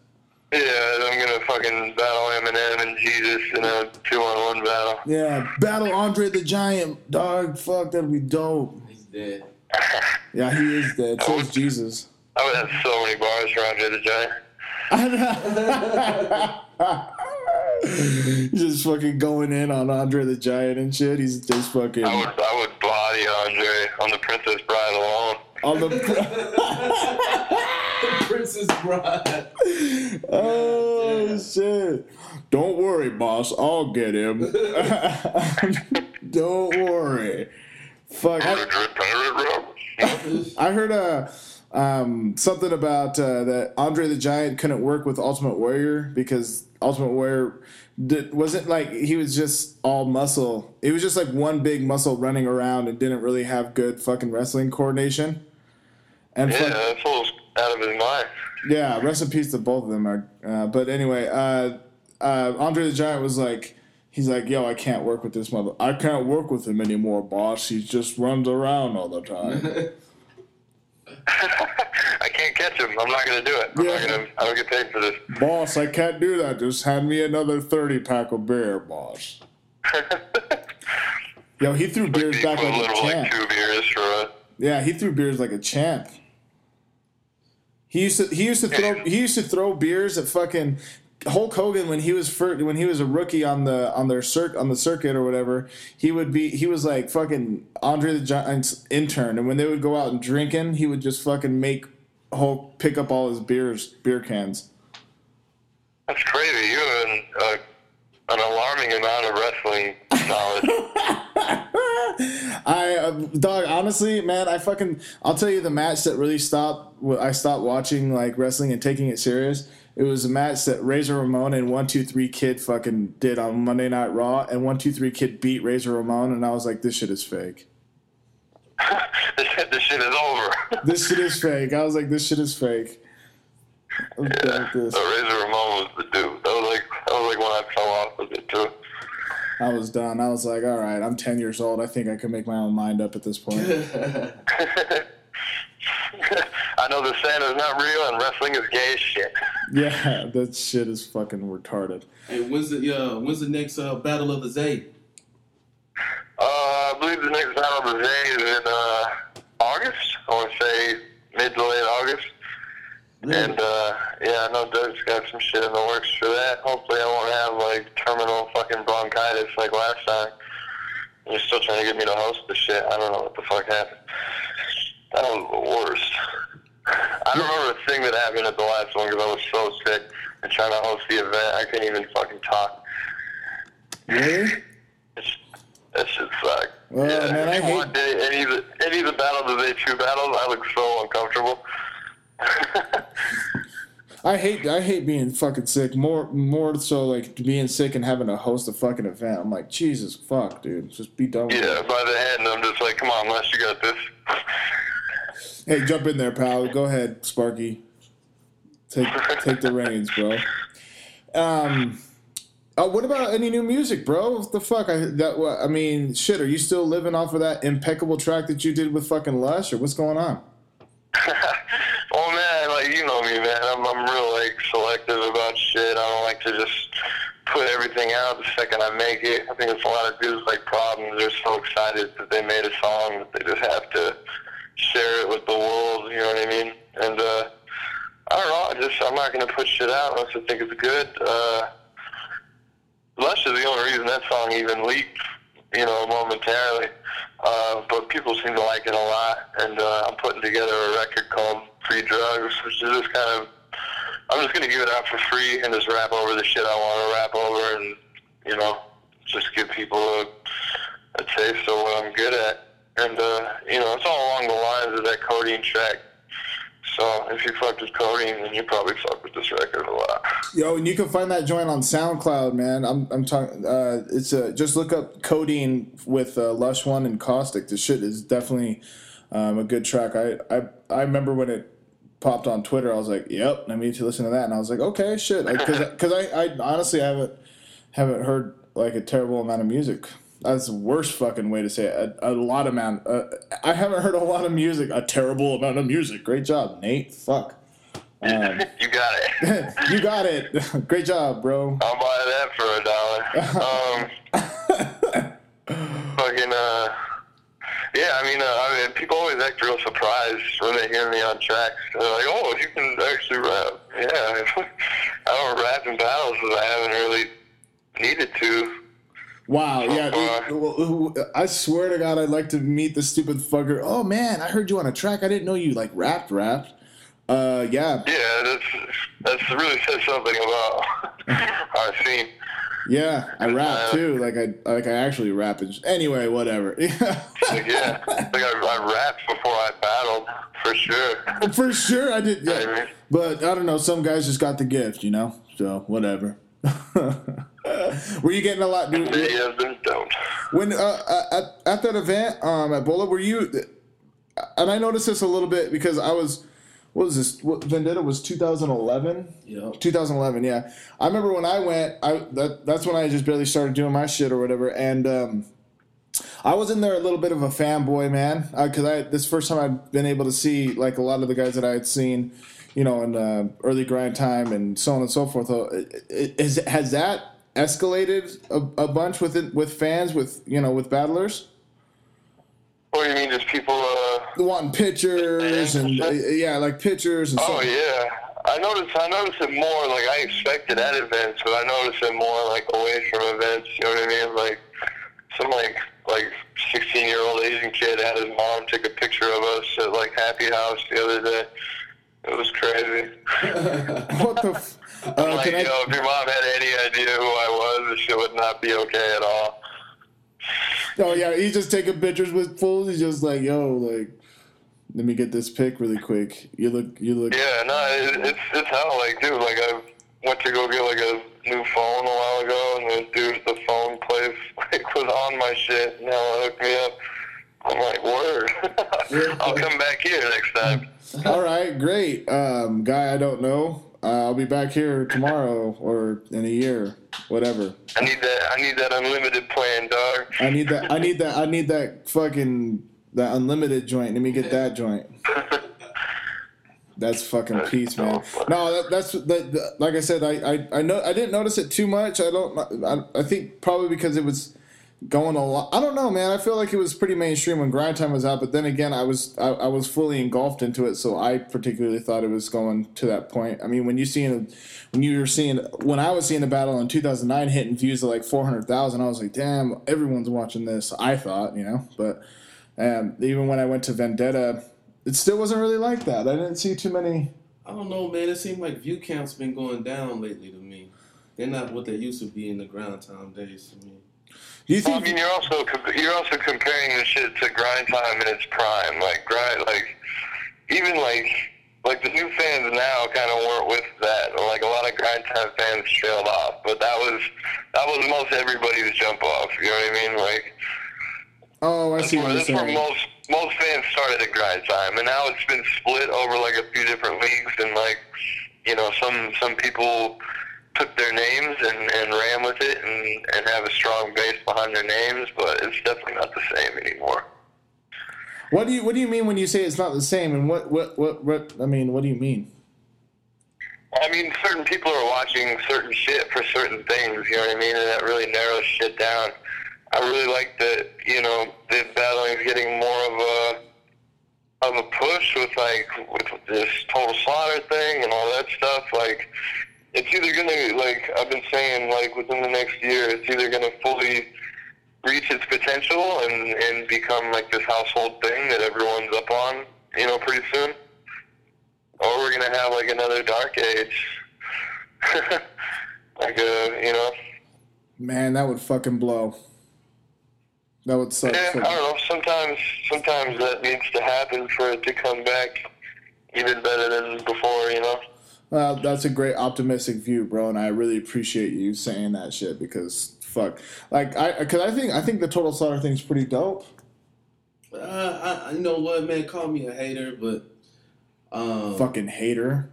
Yeah, I'm gonna fucking battle Eminem and Jesus in a two-on-one battle. yeah, battle Andre the Giant, dog. Fuck, that'd be dope. He's dead. Yeah, he is dead. So is Jesus. I would have so many bars for Andre the Giant. just fucking going in on Andre the Giant and shit. He's just fucking I would, I would body Andre on the Princess Bride alone. on the. Princess Bride. oh shit! Don't worry, boss. I'll get him. Don't worry. Fuck. I, Pirate, pirate Roberts. I heard uh, um, something about uh, that Andre the Giant couldn't work with Ultimate Warrior because Ultimate Warrior did, wasn't like he was just all muscle. It was just like one big muscle running around and didn't really have good fucking wrestling coordination. And Yeah, fuck, that fool's out of his mind. yeah, rest in peace to both of them. Are, uh, but anyway, uh, uh, Andre the Giant was like, he's like, yo, I can't work with this mother. I can't work with him anymore, boss. He just runs around all the time. I can't catch him. I'm not gonna do it. I'm Yeah. not gonna. I don't get paid for this. boss, I can't do that. Just hand me another thirty pack of beer, boss. Yo, he threw beers back like a like champ. two beers for a. Yeah, he threw beers like a champ. He used to he used to throw he used to throw beers at fucking Hulk Hogan when he was fir- when he was a rookie on the on their circ on the circuit or whatever. He would be he was like fucking Andre the Giant's intern, and when they would go out and drinking, he would just fucking make Hulk pick up all his beers beer cans. That's crazy. You have an, uh, an alarming amount of wrestling knowledge. I uh, dog honestly, man, I fucking I'll tell you the match that really stopped. I stopped watching like wrestling and taking it serious. It was a match that Razor Ramon and One Two Three Kid fucking did on Monday Night Raw, and One Two Three Kid beat Razor Ramon, and I was like, this shit is fake. this, this shit is over. This shit is fake. I was like, this shit is fake. I'm this. So Razor Ramon was the dude. That was like that was like when I fell off with it too. I was done. I was like, all right, I'm 10 years old. I think I can make my own mind up at this point. I know the Santa's not real and wrestling is gay as shit. yeah, that shit is fucking retarded. Hey, when's the uh, when's the next uh, Battle of the Zay? Uh, I believe the next battle of the day is in uh, August. I want to say mid to late August. And uh, yeah, I know Doug's got some shit in the works for that. Hopefully, I won't have like terminal fucking bronchitis like last time. You're still trying to get me to host the shit. I don't know what the fuck happened. That was the worst. I don't remember a thing that happened at the last one because I was so sick and trying to host the event. I couldn't even fucking talk. Really? That shit sucked. Well, yeah, man, I hate- want any, of the any of the battles of the two battles, I look so uncomfortable. I hate I hate being fucking sick. More more so like being sick and having to host a fucking event. I'm like Jesus fuck, dude. Just be done with Yeah, it. by the hand, I'm just like, come on, Les, you got this. Hey, jump in there, pal. Go ahead, Sparky. Take take the reins, bro. Um. Uh, what about any new music, bro? What the fuck? I that I mean, shit. Are you still living off of that impeccable track that you did with fucking Lush, or what's going on? oh man, like you know me, man. I'm I'm real like selective about shit. I don't like to just put everything out the second I make it. I think it's a lot of dudes like problems. They're so excited that they made a song that they just have to share it with the world. You know what I mean? And uh, I don't know. I just I'm not gonna put shit out unless I think it's good. Uh, Lush is the only reason that song even leaked, you know, momentarily. Uh, but people seem to like it a lot, and uh, I'm putting together a record called Free Drugs, which is just kind of, I'm just gonna give it out for free and just rap over the shit I want to rap over, and you know, just give people a, a taste of what I'm good at. And uh, you know, it's all along the lines of that codeine track. So if you fucked with codeine, then you probably fuck with this record a lot. Yo, and you can find that joint on SoundCloud, man. I'm I'm talking. Uh, it's uh, just look up Codeine with uh, Lush One and Caustic. This shit is definitely um, a good track. I, I I remember when it popped on Twitter. I was like, "Yep, I need to listen to that." And I was like, "Okay, shit," because because I, I honestly haven't haven't heard like a terrible amount of music. That's the worst fucking way to say it. A, a lot amount. Uh, I haven't heard a lot of music. A terrible amount of music. Great job, Nate. Fuck. Um, you got it. you got it. Great job, bro. I'll buy that for a dollar. Um, fucking, uh, yeah, I mean, uh, I mean, people always act real surprised when they hear me on tracks. They're like, "Oh, you can actually rap." Yeah, I don't rap in battles because I haven't really needed to. Wow, yeah. I swear to God, I'd like to meet the stupid fucker. Oh man, I heard you on a track. I didn't know you like rapped, rapped. Uh, yeah, Yeah, that's that's really says something about our scene. yeah. I rap too. Like I, like I actually rap. And anyway, whatever. Like, yeah, like I, I rapped before I battled for sure. For sure, I did. Yeah, Maybe. but I don't know. Some guys just got the gift, you know. So whatever. were you getting a lot? Dude, They have been don't. When uh, at, at that event um, at Bola, were you? And I noticed this a little bit because I was. What was this? What, Vendetta was 2011. Yep. 2011. Yeah, I remember when I went. I that that's when I just barely started doing my shit or whatever, and um, I was in there a little bit of a fanboy, man, because I this first time I've been able to see like a lot of the guys that I had seen, you know, in uh, early grind time and so on and so forth. Uh, it- it- Is, has that escalated a, a bunch with it, with fans with you know with battlers What do you mean, just people? Uh, wanting pictures and uh, yeah, like pictures and stuff. Oh yeah, I noticed. I noticed it more. Like I expected at events, but I noticed it more like away from events. You know what I mean? Like some like like sixteen year old Asian kid had his mom take a picture of us at like Happy House the other day. It was crazy. what the? F- uh, like, can I, yo, if your mom had any idea who I was, this shit would not be okay at all. oh yeah, he's just taking pictures with fools. He's just like, yo, like, let me get this pic really quick. You look, you look. Yeah, no, it, it's it's hell. Like, dude, like I went to go get like a new phone a while ago, and the dude at the phone place like was on my shit, and now hooked me up. I'm like, word. I'll come back here next time. All right, great. Um, guy, I don't know. Uh, I'll be back here tomorrow or in a year, whatever. I need that. I need that unlimited plan, dog. I need that. I need that. I need that fucking that unlimited joint. Let me get that joint. That's fucking peace, man. No, that, that's that, like I said. I, I I know I didn't notice it too much. I don't. I, I think probably because it was going a lot. I don't know, man. I feel like it was pretty mainstream when Grind Time was out, but then again, I was I, I was fully engulfed into it, so I particularly thought it was going to that point. I mean, when you seeing when you were seeing when I was seeing the battle in 2009 hitting views of like 400,000, I was like, damn, everyone's watching this. I thought, you know, but um, even when I went to Vendetta, it still wasn't really like that. I didn't see too many. I don't know, man. It seemed like view counts been going down lately to me. They're not what they used to be in the grind time days to me. You Well, I mean, you're also you're also comparing the shit to grind time in its prime. Like grind, like even like like the new fans now kind of weren't with that. Like a lot of grind time fans trailed off, but that was that was most everybody's jump off. You know what I mean? Like Oh, I see where, what you're that's where saying. most most fans started at grind time, and now it's been split over like a few different leagues, and like you know some some people took their names and, and ran with it and, and have a strong base behind their names, but it's definitely not the same anymore. What do you What do you mean when you say it's not the same? And what what what what? I mean, what do you mean? I mean, certain people are watching certain shit for certain things, you know what I mean? And that really narrows shit down. I really like that, you know, the battling's getting more of a of a push with like with this total slaughter thing and all that stuff. Like, it's either gonna like I've been saying like within the next year, it's either gonna fully reach its potential and and become like this household thing that everyone's up on, you know, pretty soon or we're gonna have like another dark age, like a you know. Man, that would fucking blow. That would suck. Yeah, I don't know. Sometimes, sometimes that needs to happen for it to come back even better than before. You know. Well, that's a great optimistic view, bro, and I really appreciate you saying that shit because fuck, like I, because I think I think the total slaughter thing's pretty dope. Uh, I, you know what, man? Call me a hater, but um, Fucking hater.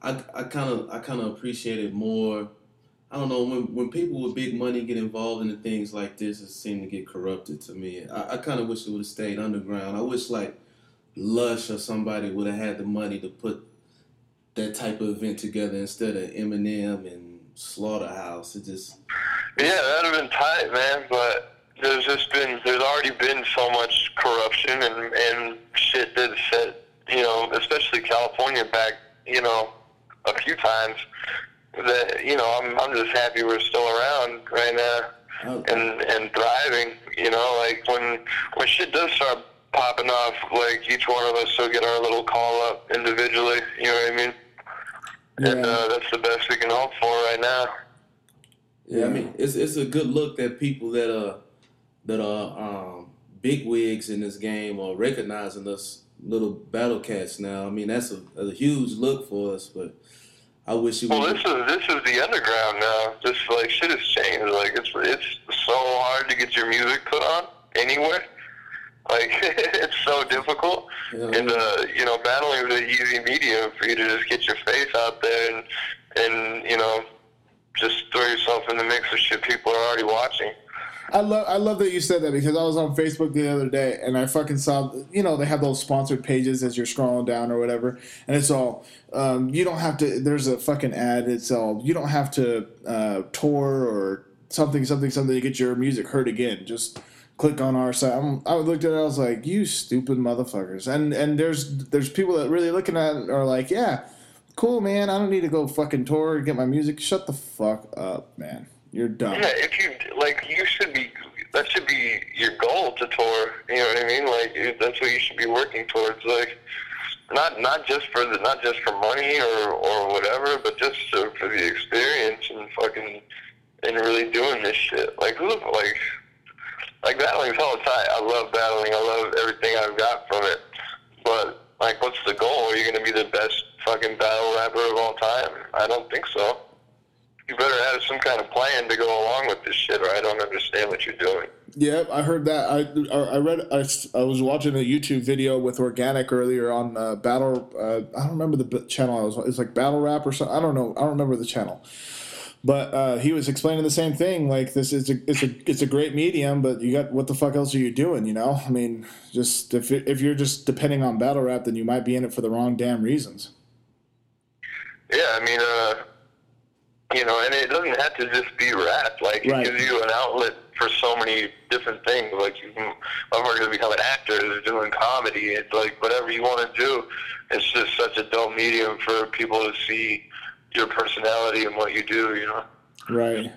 I I kind of I kind of appreciate it more. I don't know when when people with big money get involved in things like this, it seems to get corrupted to me. I, I kind of wish it would have stayed underground. I wish like Lush or somebody would have had the money to put that type of event together instead of Eminem and Slaughterhouse. It just Yeah, that'd have been tight, man. But there's just been there's already been so much corruption and and shit that set you know, especially California back, you know, a few times. That you know, I'm I'm just happy we're still around right now and and thriving. You know, like when when shit does start popping off, like each one of us will get our little call up individually. You know what I mean? And Yeah. uh, that's the best we can hope for right now. Yeah, I mean, it's it's a good look that people that are that are um, big wigs in this game are recognizing us little battle cats now. I mean, that's a, a huge look for us, but I wish it Well, would. this is this is the underground now. Just like shit has changed. Like it's it's so hard to get your music put on anywhere. Like it's so difficult. know, And uh, you know, battling is an easy medium for you to just get your face out there and and you know, just throw yourself in the mix of shit people are already watching. I love I love that you said that because I was on Facebook the other day and I fucking saw you know they have those sponsored pages as you're scrolling down or whatever and it's all um, you don't have to there's a fucking ad it's all you don't have to uh, tour or something something something to get your music heard again just click on our site I'm, I looked at it I was like you stupid motherfuckers and and there's there's people that really looking at it are like yeah cool man I don't need to go fucking tour and get my music shut the fuck up man you're dumb Yeah, if you like, you should be. That should be your goal to tour. You know what I mean? Like that's what you should be working towards. Like not not just for the not just for money or or whatever, but just for the experience and fucking and really doing this shit. Like who like like battling's hella tight. I love battling. I love everything I've got from it. But like, what's the goal? Are you gonna be the best fucking battle rapper of all time? I don't think so. You better have some kind of plan to go along with this shit, or I don't understand what you're doing. Yep, I heard that. I I read. I, I was watching a YouTube video with Organic earlier on uh, Battle. Uh, I don't remember the channel. I was. It's like Battle Rap or something. I don't know. I don't remember the channel. But uh, he was explaining the same thing. Like this is a it's a it's a great medium, but you got what the fuck else are you doing? You know, I mean, just if it, if you're just depending on battle rap, then you might be in it for the wrong damn reasons. Yeah, I mean, uh, you know, and it doesn't have to just be rap. Like it Right. gives you an outlet for so many different things. Like you can, I'm going to become an actor, or doing comedy. It's like whatever you want to do. It's just such a dope medium for people to see your personality and what you do. You know. Right.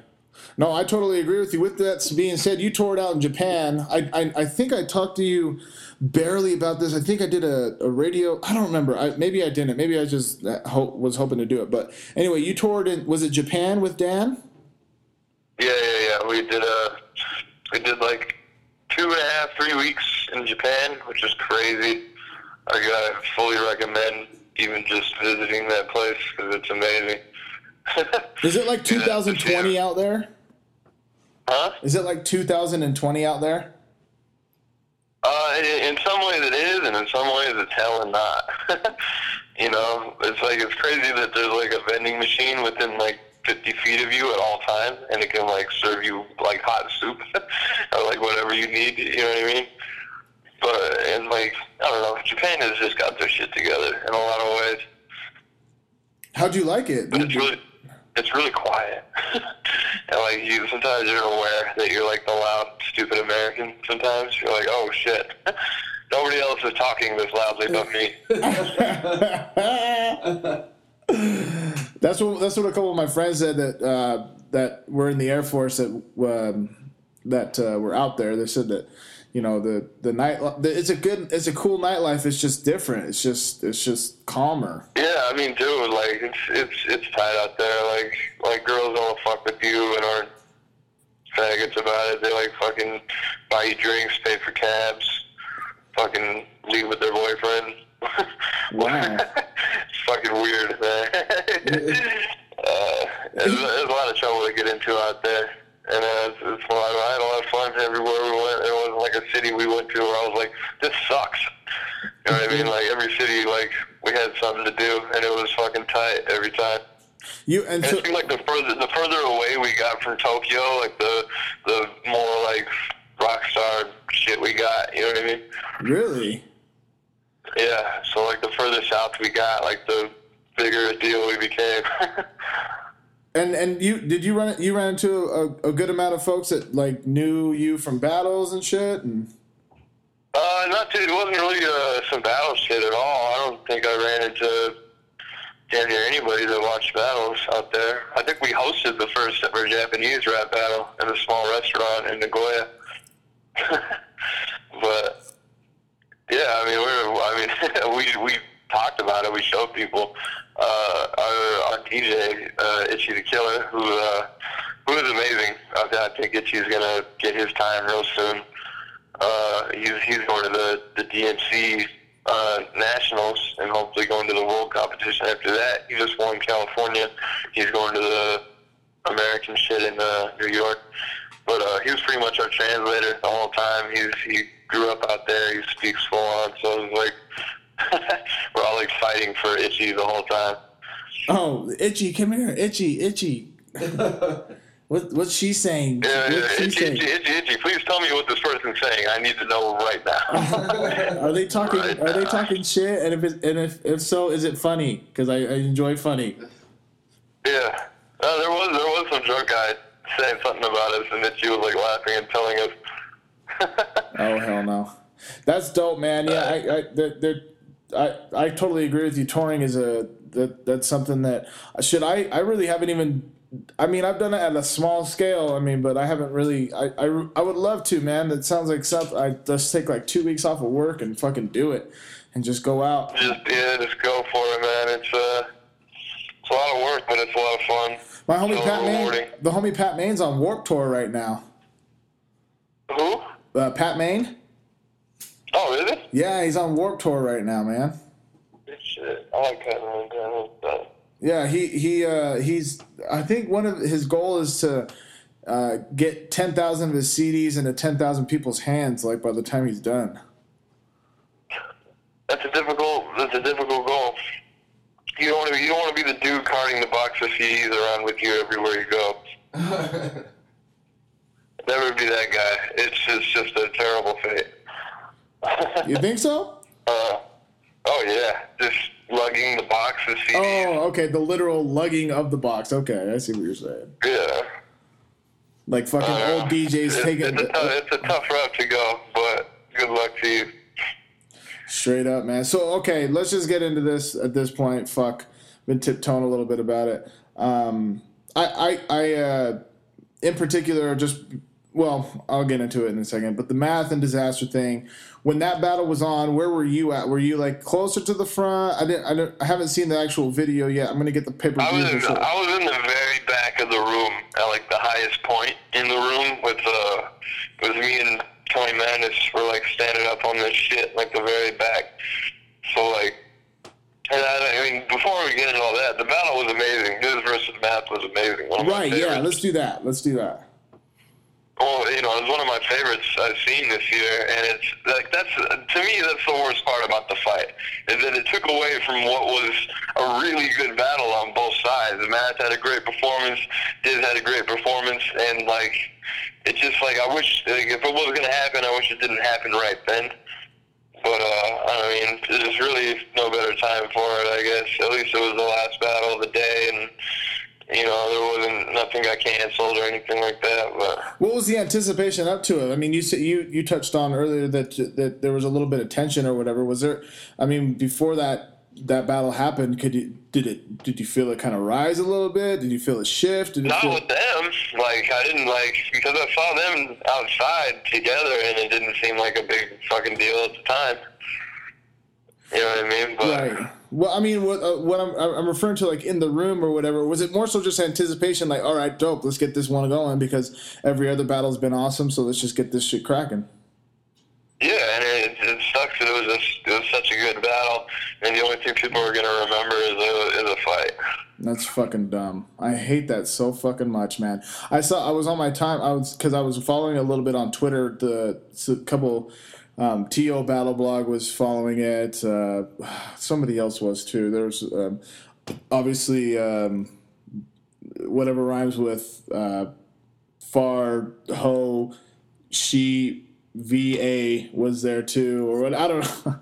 No, I totally agree with you. With that being said, you toured out in Japan. I, I, I think I talked to you barely about this. I think I did a, a radio. I don't remember. I, maybe I didn't. Maybe I just uh, ho- was hoping to do it. But anyway, you toured in. Was it Japan with Dan? Yeah, yeah, yeah. We did a. we did like two and a half, three weeks in Japan, which is crazy. I gotta fully recommend even just visiting that place because it's amazing. Is it like 2020 yeah. out there? Huh? Is it like 2020 out there? Uh, in, in some ways it is, and in some ways it's hella not. you know, it's like it's crazy that there's like a vending machine within like 50 feet of you at all times, and it can like serve you like hot soup or like whatever you need. You know what I mean? But and like I don't know, Japan has just got their shit together in a lot of ways. How'd you like it? But it's really, it's really quiet. and like you, sometimes you're aware that you're like the loud, stupid American. Sometimes you're like, oh shit, nobody else is talking this loudly but me. that's what that's what a couple of my friends said that uh, that were in the Air Force that um, that uh, were out there. They said that you know the the night the, it's a good it's a cool nightlife. It's just different. It's just it's just calmer. Yeah, I mean, dude, like it's it's it's tight out there. Like like girls don't fuck with you and aren't faggots about it. They like fucking buy you drinks, pay for cabs, fucking leave with their boyfriend. Wow. it's fucking weird, man. uh, there's, there's a lot of trouble to get into out there. And uh, it's, it's a lot I had a lot of fun everywhere we went. There wasn't like a city we went to where I was like, this sucks. You know what I mean? Like every city, like we had something to do, and it was fucking tight every time. You and And so it seemed like the further the further away we got from Tokyo, like the the more like rock star shit we got. You know what I mean? really. Yeah. So like the further south we got, like the bigger a deal we became. And and you did you run you ran into a, a good amount of folks that like knew you from battles and shit and Uh, not too. It wasn't really uh, some battle shit at all. I don't think I ran into damn near anybody that watched battles out there. I think we hosted the first ever Japanese rap battle in a small restaurant in Nagoya. but yeah, I mean, we're. I mean, we we talked about it. We showed people. Uh, our, our DJ, uh, Itchy the Killer, who uh, who is amazing. I, think Itchy's gonna get his time real soon. Uh, he's he's going to the the DMC uh, nationals and hopefully going to the world competition after that. He just won California. He's going to the American shit in uh, New York. But uh, he was pretty much our translator the whole time. He's he grew up out there. He speaks full on. So it was like fighting for Itchy the whole time. oh itchy come here itchy itchy what what's she saying Yeah, what's she itchy, saying itchy, itchy, itchy. Please tell me what this person's saying. I need to know right now. are they talking Right are they talking shit and if it, and if if so is it funny because I, I enjoy funny Yeah. Uh, there was there was some drunk guy saying something about us, and Itchy was like laughing and telling us. oh hell no that's dope man yeah I I they're, they're, I I totally agree with you touring is a that that's something that should I I really haven't even I mean, I've done it at a small scale. I mean, but I haven't really. I, I, I would love to, man. That sounds like something. I just take like two weeks off of work and fucking do it, and just go out. just yeah, just go for it, man. It's uh, it's a lot of work, but it's a lot of fun. My homie So Pat Main, the homie Pat Main's on Warp Tour right now. Who? Uh, Pat Main, Oh, it? yeah, he's on Warp Tour right now, man. Shit, I like but- Yeah, he he uh, he's. I think one of his goal is to uh, get ten thousand of his CDs into ten thousand people's hands. Like by the time he's done. That's a difficult. That's a difficult goal. You don't want to. You don't want to be the dude carting the box of CDs around with you everywhere you go. Never be that guy. It's just, just a terrible fate. You think so? Uh, oh yeah, just lugging the box of CDs. Oh, okay. The literal lugging of the box. Okay, I see what you're saying. Yeah. Like fucking Uh, old DJs it's, taking It's a, tough, it's a tough route to go, but good luck to you. straight up, man. So okay, let's just get into this at this point. Fuck, been tiptoeing a little bit about it. Um, I, I, I, uh, in particular, just well, I'll get into it in a second. But the Math and Dizaster thing, when that battle was on, where were you at? Were you like closer to the front? I didn't. I, didn't, I haven't seen the actual video yet. I'm gonna get the paper. I was in. I was in the very back of the room, at like the highest point in the room with uh, it was me and Tony Madness were like standing up on this shit, like the very back. So like, And I, I mean, before we get into all that, the battle was amazing. Diz versus Math was amazing. One of my Right, yeah, let's do that. Let's do that. Well, you know, it's one of my favorites I've seen this year, and it's like that's to me that's the worst part about the fight is that it took away from what was a really good battle on both sides. Math had a great performance, Diz had a great performance, and like it just like I wish like, if it was gonna happen, I wish it didn't happen right then. But uh, I mean, there's really no better time for it, I guess. At least it was the last battle of the day, and you know there wasn't nothing got canceled or anything like that. But What was the anticipation up to it? I mean, you said you you touched on earlier that that there was a little bit of tension or whatever. Was there? I mean, before that that battle happened, could you did it? Did you feel it kind of rise a little bit? Did you feel a shift? Did Not feel, with them. Like I didn't like because I saw them outside together, and it didn't seem like a big fucking deal at the time. You know what I mean? But Right. Well, I mean, what uh, what I'm I'm referring to, like in the room or whatever. Was it more so just anticipation? Like, all right, dope, let's get this one going because every other battle's been awesome, so let's just get this shit cracking. yeah, and it, it sucks that it was just, it was such a good battle, and the only thing people are gonna remember is a is a fight. That's fucking dumb. I hate that so fucking much, man. I saw I was on my time. I was because I was following a little bit on Twitter. The couple um, To Battle Blog was following it. Uh, somebody else was too. There's um, obviously um, whatever rhymes with uh, far ho she va was there too or what i don't know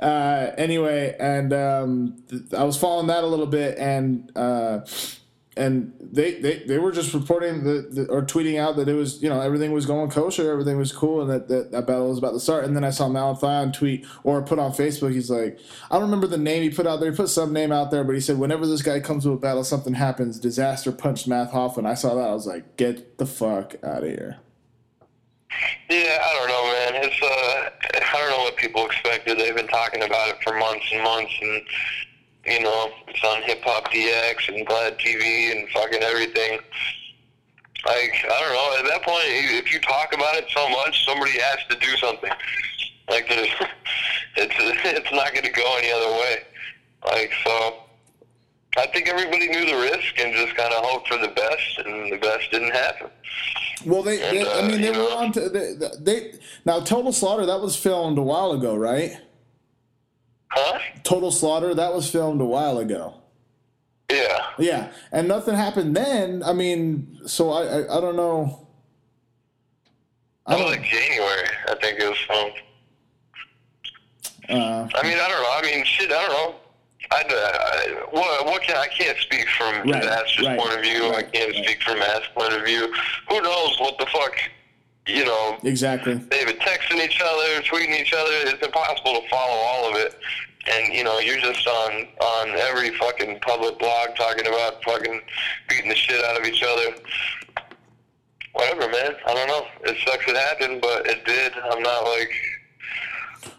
uh, anyway and um, th- i was following that a little bit and uh, and they, they, they were just reporting the, the, or tweeting out that it was you know everything was going kosher everything was cool and that, that, that battle was about to start and then i saw malathion tweet or put on facebook he's like i don't remember the name he put out there he put some name out there but he said whenever this guy comes to a battle something happens Dizaster punched Math Hoffa. i saw that i was like get the fuck out of here Yeah, I don't know, man. It's uh, I don't know what people expected. They've been talking about it for months and months, and you know, it's on Hip Hop DX and Vlad TV and fucking everything. Like, I don't know. At that point, if you talk about it so much, somebody has to do something. Like, there's, it's it's not going to go any other way. Like, so. I think everybody knew the risk and just kind of hoped for the best, and the best didn't happen. well they, they And, i uh, mean they were know- on to they, they now total slaughter that was filmed a while ago right Huh? total slaughter that was filmed a while ago Yeah. Yeah, and nothing happened then. I mean, so I I, I don't know. I was don't. like January, I think it was filmed. Uh, I mean, I don't know. I mean, shit, I don't know. I, I what, what can I can't speak from Right, Dizaster's right, point of view. I can't right. speak from Math's point of view. Who knows what the fuck, you know? exactly. They've been texting each other, tweeting each other. It's impossible to follow all of it. And you know, you're just on on every fucking public blog talking about fucking beating the shit out of each other. Whatever, man. I don't know. It sucks it happened, but it did. I'm not like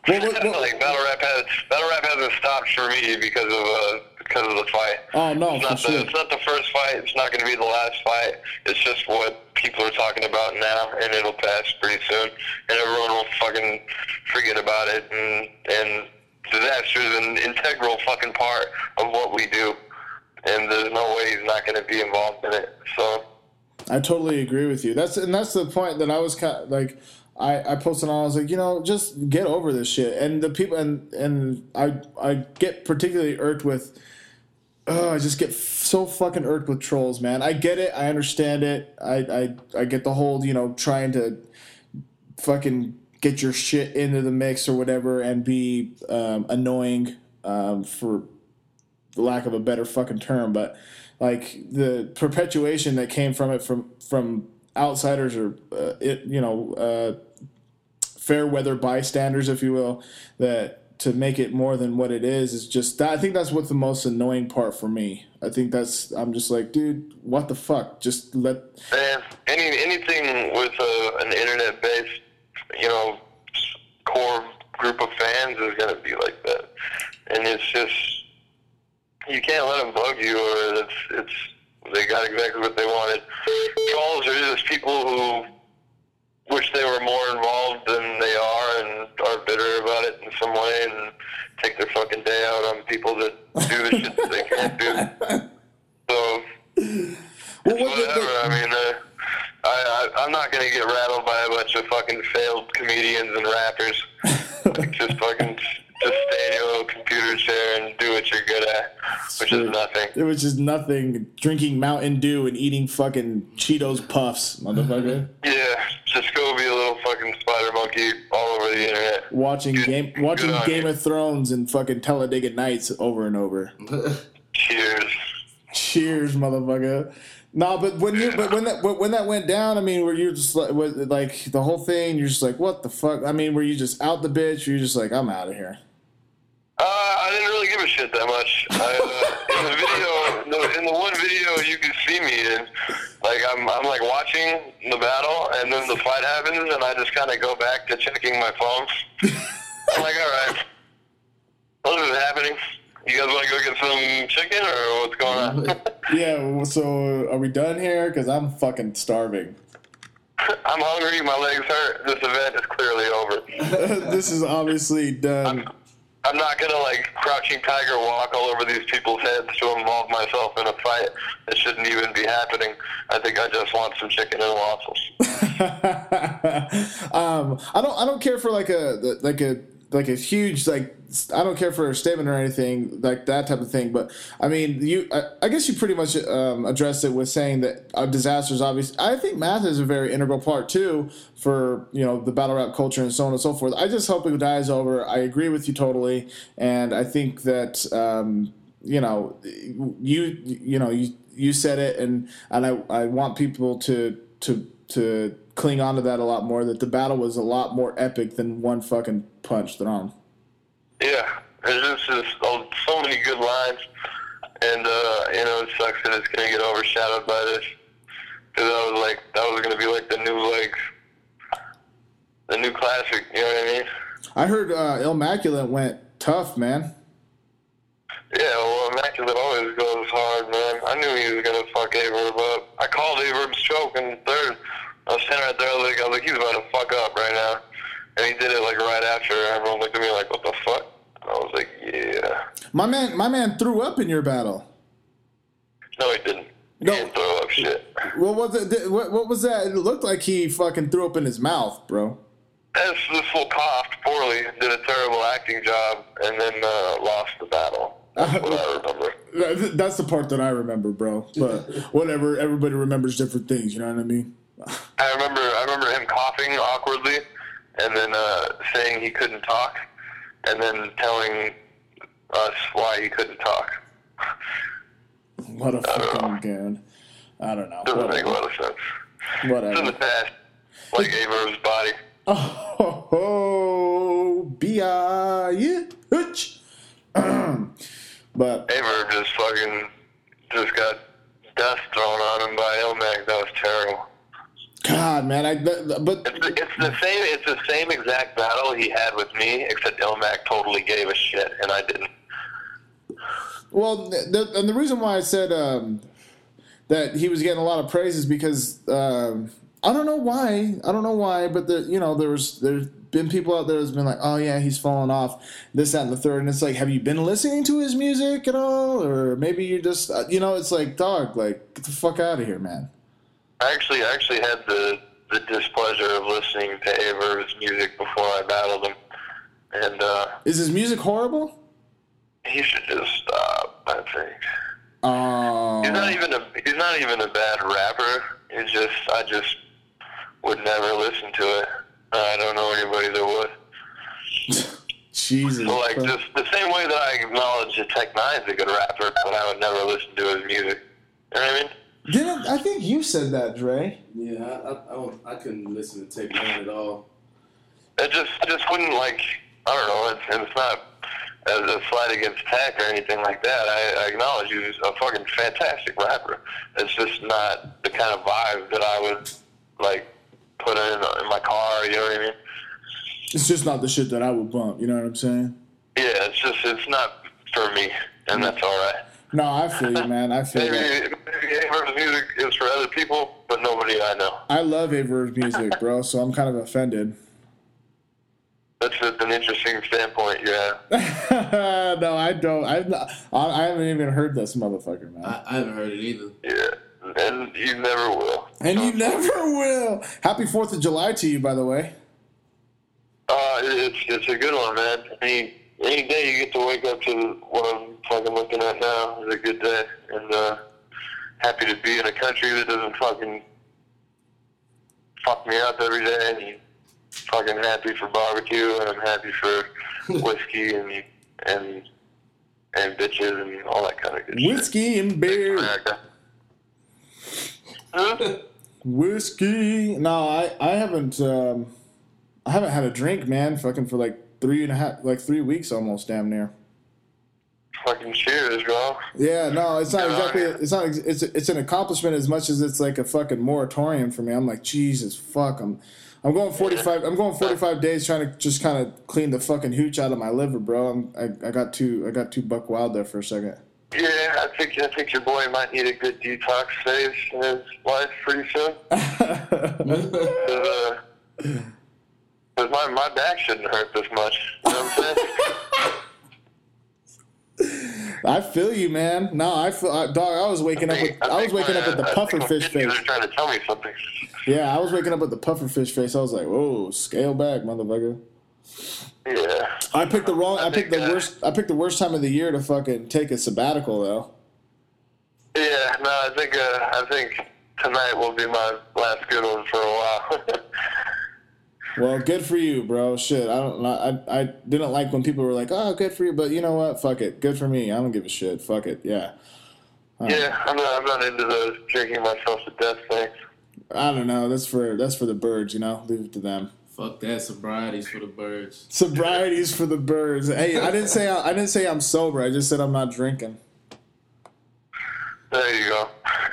Well, what- what- like battle rap has battle rap hasn't stopped for me because of uh because of the fight. Oh no, It's not the sure. it's not the first fight. It's not going to be the last fight. It's just what people are talking about now, and it'll pass pretty soon, and everyone will fucking forget about it. And and Dizaster is an integral fucking part of what we do, and there's no way he's not going to be involved in it. So. I totally agree with you. That's and that's the point that I was kind of like. I, I posted on. I was like, you know, just get over this shit. And the people and and I I get particularly irked with. Oh, I just get so fucking irked with trolls, man. I get it. I understand it. I I I get the whole you know trying to fucking get your shit into the mix or whatever and be um, annoying um, for lack of a better fucking term, but like the perpetuation that came from it from from outsiders or uh, it you know uh, fair weather bystanders, if you will, that to make it more than what it is is just I think that's what's the most annoying part for me. I think that's I'm just like, dude, what the fuck? Just let Man, any anything with a, an internet-based, you know, core group of fans is gonna be like that, and it's just you can't let them bug you, or it's it's they got exactly what they wanted. Trolls are just people who wish they were more involved than they are, and are bitter about it in some way, and take their fucking day out on people that do the shit that they can't do. So Well, what, whatever. I mean, uh, I, I I'm not gonna get rattled by a bunch of fucking failed comedians and rappers. like, just fucking just stay in your little computer chair and do what you're good at, which is nothing. it was just nothing. Drinking Mountain Dew and eating fucking Cheetos puffs, motherfucker. Yeah, just go be a little fucking spider monkey all over the internet. Watching game, watching Game you. of Thrones and fucking Talladega Nights over and over. Cheers. Cheers, motherfucker. No, but when you but when that when that went down, I mean, were you just like was like the whole thing? You're just like, what the fuck? I mean, were you just out the bitch? Or you just like, I'm out of here. Uh, I didn't really give a shit that much. I, uh, in the video, in the, in the one video you can see me in, like I'm, I'm like watching the battle, and then the fight happens, and I just kind of go back to checking my phone. I'm like, all right, what is happening? You guys want to go get some chicken, or what's going on? Yeah. So are we done here? Because I'm fucking starving. I'm hungry. My legs hurt. This event is clearly over. this is obviously done. I'm not gonna like crouching tiger walk all over these people's heads to involve myself in a fight that shouldn't even be happening. I think I just want some chicken and waffles. um, I don't. I don't care for like a like a like a huge like. I don't care for a statement or anything like that type of thing. But I mean, you. I, I guess you pretty much um, addressed it with saying that uh, Dizaster's. Obviously, I think Math is a very integral part too for you know the battle rap culture and so on and so forth. I just hope it dies over. I agree with you totally, and I think that. Um, you know, you you know you you said it, and and I I want people to to to cling on to that a lot more. That the battle was a lot more epic than one fucking punch thrown. Yeah, there's just, just oh, so many good lines, and uh, you know it sucks that it's gonna get overshadowed by this because that was like that was gonna be like the new like the new classic. You know what I mean? I heard uh, Illmaculate went tough, man. Yeah, well, Illmaculate always goes hard, man. I knew he was gonna fuck Averb up. I called Averb's choke in third. I was standing right there. I was like, I was like, he's about to fuck up right now, and he did it like right after. Everyone looked at me like, what the fuck? I was like, yeah. My man, my man threw up in your battle. No, he didn't. He No. didn't throw up shit. What was it? What, what was that? It looked like he fucking threw up in his mouth, bro. This, this fool coughed poorly, did a terrible acting job, and then uh, lost the battle. That's what I remember. That's the part that I remember, bro. But whatever, everybody remembers different things. You know what I mean? I remember I remember him coughing awkwardly and then uh, saying he couldn't talk and then telling us why he couldn't talk. What a fucking goon. I don't know. Doesn't make a lot of sense. It's in the Whatever. past. Like Averb's body. Oh, ho, ho, B.I. yeah. But Averb just fucking just got dust thrown on him by Illmac. That was terrible. God, man, I but, but It's the, it's the same. It's the same exact battle he had with me, except Illmac totally gave a shit, and I didn't. well, the, and the reason why I said um, that he was getting a lot of praise is because um, I don't know why. I don't know why, but the you know there was there's been people out there that's been like, oh yeah, he's falling off this that and the third, and it's like, have you been listening to his music at all, or maybe you're just uh, you know it's like dog, like get the fuck out of here, man. I actually I actually had the the displeasure of listening to Averb's music before I battled him, and uh, Is his music horrible? he should just stop. I think Oh, he's not even a he's not even a bad rapper. He's just I just would never listen to it. I don't know anybody that would. Jesus. So like just the same way that I acknowledge that Tech N9ne's a good rapper, but I would never listen to his music. You know what I mean? Didn't I think you said that, Dre? Yeah, I, I, I, couldn't listen to Tech N9ne at all. It just it just wouldn't like I don't know. It's it's not as a slight against Tech or anything like that. I, I acknowledge he's a fucking fantastic rapper. It's just not the kind of vibe that I would like put in in my car. You know what I mean? It's just not the shit that I would bump. You know what I'm saying? Yeah, it's just it's not for me, and mm. that's all right. No, I feel you, man. I feel Maybe that. maybe Averb's music is for other people, but nobody I know. I love Averb's music, bro. So I'm kind of offended. that's an interesting standpoint you have. no, I don't. I've not, I, I haven't even heard this motherfucker, man. I, I haven't heard it either. Yeah, and you never will. and you never will. Happy Fourth of July to you, by the way. Uh, it's it's a good one, man. Any any day you get to wake up to what I'm fucking looking at now is a good day, and uh, happy to be in a country that doesn't fucking fuck me up every day. And fucking happy for barbecue, and I'm happy for whiskey and and and bitches and all that kind of good shit. Whiskey and beer. Huh? Whiskey. No, I I haven't. Um, I haven't had a drink, man. Fucking for like three and a half, like three weeks almost, damn near. Fucking cheers, bro. Yeah, no, it's not Good exactly. It's not. It's it's an accomplishment as much as it's like a fucking moratorium for me. I'm like Jesus, fuck. I'm I'm going 45. I'm going 45 days trying to just kind of clean the fucking hooch out of my liver, bro. I'm, I I got too I got too buck wild there for a second. Yeah, I think I think your boy might need a good detox phase in his life pretty soon. Uh, 'cause my my back shouldn't hurt this much. You know what I'm saying? I feel you, man. No, I feel I, dog. I was waking up with I was waking my, up with the uh, I puffer think fish my kidneys face. are trying to tell me something. Yeah, I was waking up with the puffer fish face. I was like, whoa, scale back, motherfucker. Yeah. I picked the wrong. I picked the think, uh, worst. I picked the worst time of the year to fucking take a sabbatical, though. Yeah. No, I think uh, I think tonight will be my last good one for a while. Well, good for you, bro. Shit, I don't. I I didn't like when people were like, "Oh, good for you," but you know what? Fuck it. Good for me. I don't give a shit. Fuck it. Yeah. yeah, I'm not I'm not into those drinking myself to death things. I don't know. That's for that's for the birds. You know, leave it to them. Fuck that sobriety's for the birds. Sobriety's for the birds. Hey, I didn't say I, I didn't say I'm sober. I just said I'm not drinking. There you go.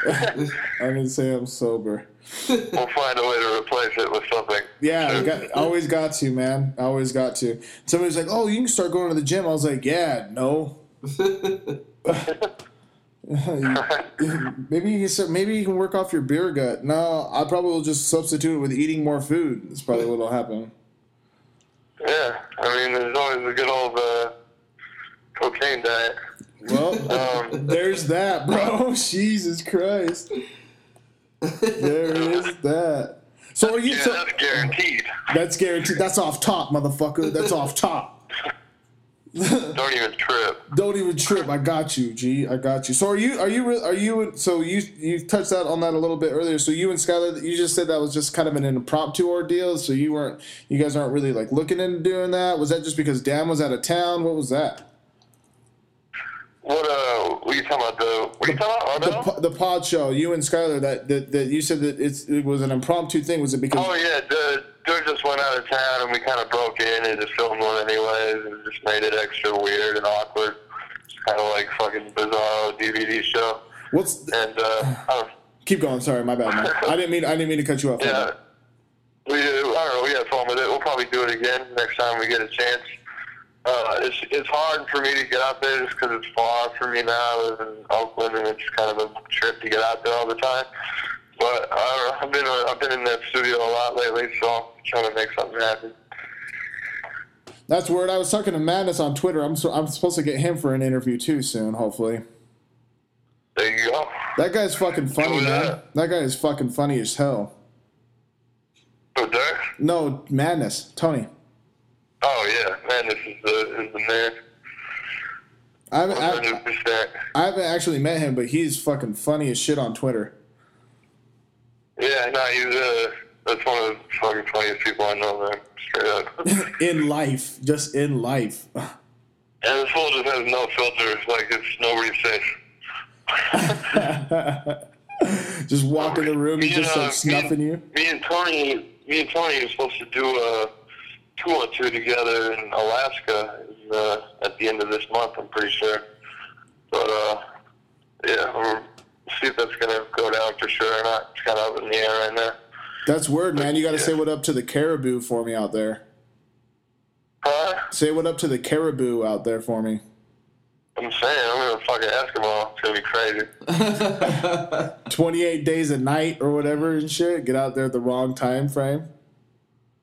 I didn't say I'm sober. we'll find a way to replace it with something. Yeah, I got, always got to, man. Always got to. Somebody's like, "Oh, you can start going to the gym." I was like, "Yeah, no." maybe you can maybe you can work off your beer gut. No, I probably will just substitute it with eating more food. That's probably what'll happen. Yeah, I mean, there's always a good old uh, cocaine diet. Well, Um, there's that, bro. Jesus Christ. There is that. So are you? yeah, So, that's guaranteed. that's guaranteed. That's off top, motherfucker. That's off top. Don't even trip. Don't even trip. I got you, G. I got you. So are you? Are you? Are you? So you you touched that on that a little bit earlier. So you and Skylar, you just said that was just kind of an impromptu ordeal. So you weren't. You guys aren't really like looking into doing that. Was that just because Dan was out of town? What was that? What uh? What are you talking about? The what are you talking about? po- the pod show. You and Skylar. That that, that you said that it's it was an impromptu thing. Was it because? Oh yeah, the dude just went out of town and we kind of broke in and just filmed one anyways and just made it extra weird and awkward. Kind of like fucking bizarre DVD show. What's? And uh, Keep going. Sorry, my bad. Man. I didn't mean. I didn't mean to cut you off. yeah, we I don't know. We had fun with it. We'll probably do it again next time we get a chance. Uh, it's it's hard for me to get out there just because it's far from me now. I live in Oakland and it's kind of a trip to get out there all the time. But I, I've been uh, I've been in that studio a lot lately, so I'm trying to make something happen. That's word. I was talking to Madness on Twitter. I'm so, I'm supposed to get him for an interview too soon. Hopefully. There you go. That guy's fucking funny, man. that? That guy is fucking funny as hell. Oh, Dirk? No, Madness. Tony. Oh yeah, man, this is the is the man. I haven't, I, haven't actually met him, but he's fucking funny as shit on Twitter. Yeah, no, he's uh, that's one of the fucking funniest people I know, man. Straight up. in life, just in life. and this fool just has no filters. Like it's nobody's safe. just walk in the room, he Me just and, starts uh, me snuffing and- you. Me and Tony, me and Tony are supposed to do a two on two together in Alaska in, uh, at the end of this month. I'm pretty sure. But uh, yeah, we'll see if that's gonna go down for sure or not. It's kind of up in the air right now. That's word, man. You got to say what up to the caribou for me out there. Huh? Say what up to the caribou out there for me. I'm saying, I'm gonna fucking Eskimo. It's gonna be crazy. 28 days a night or whatever and shit. Get out there at the wrong time frame.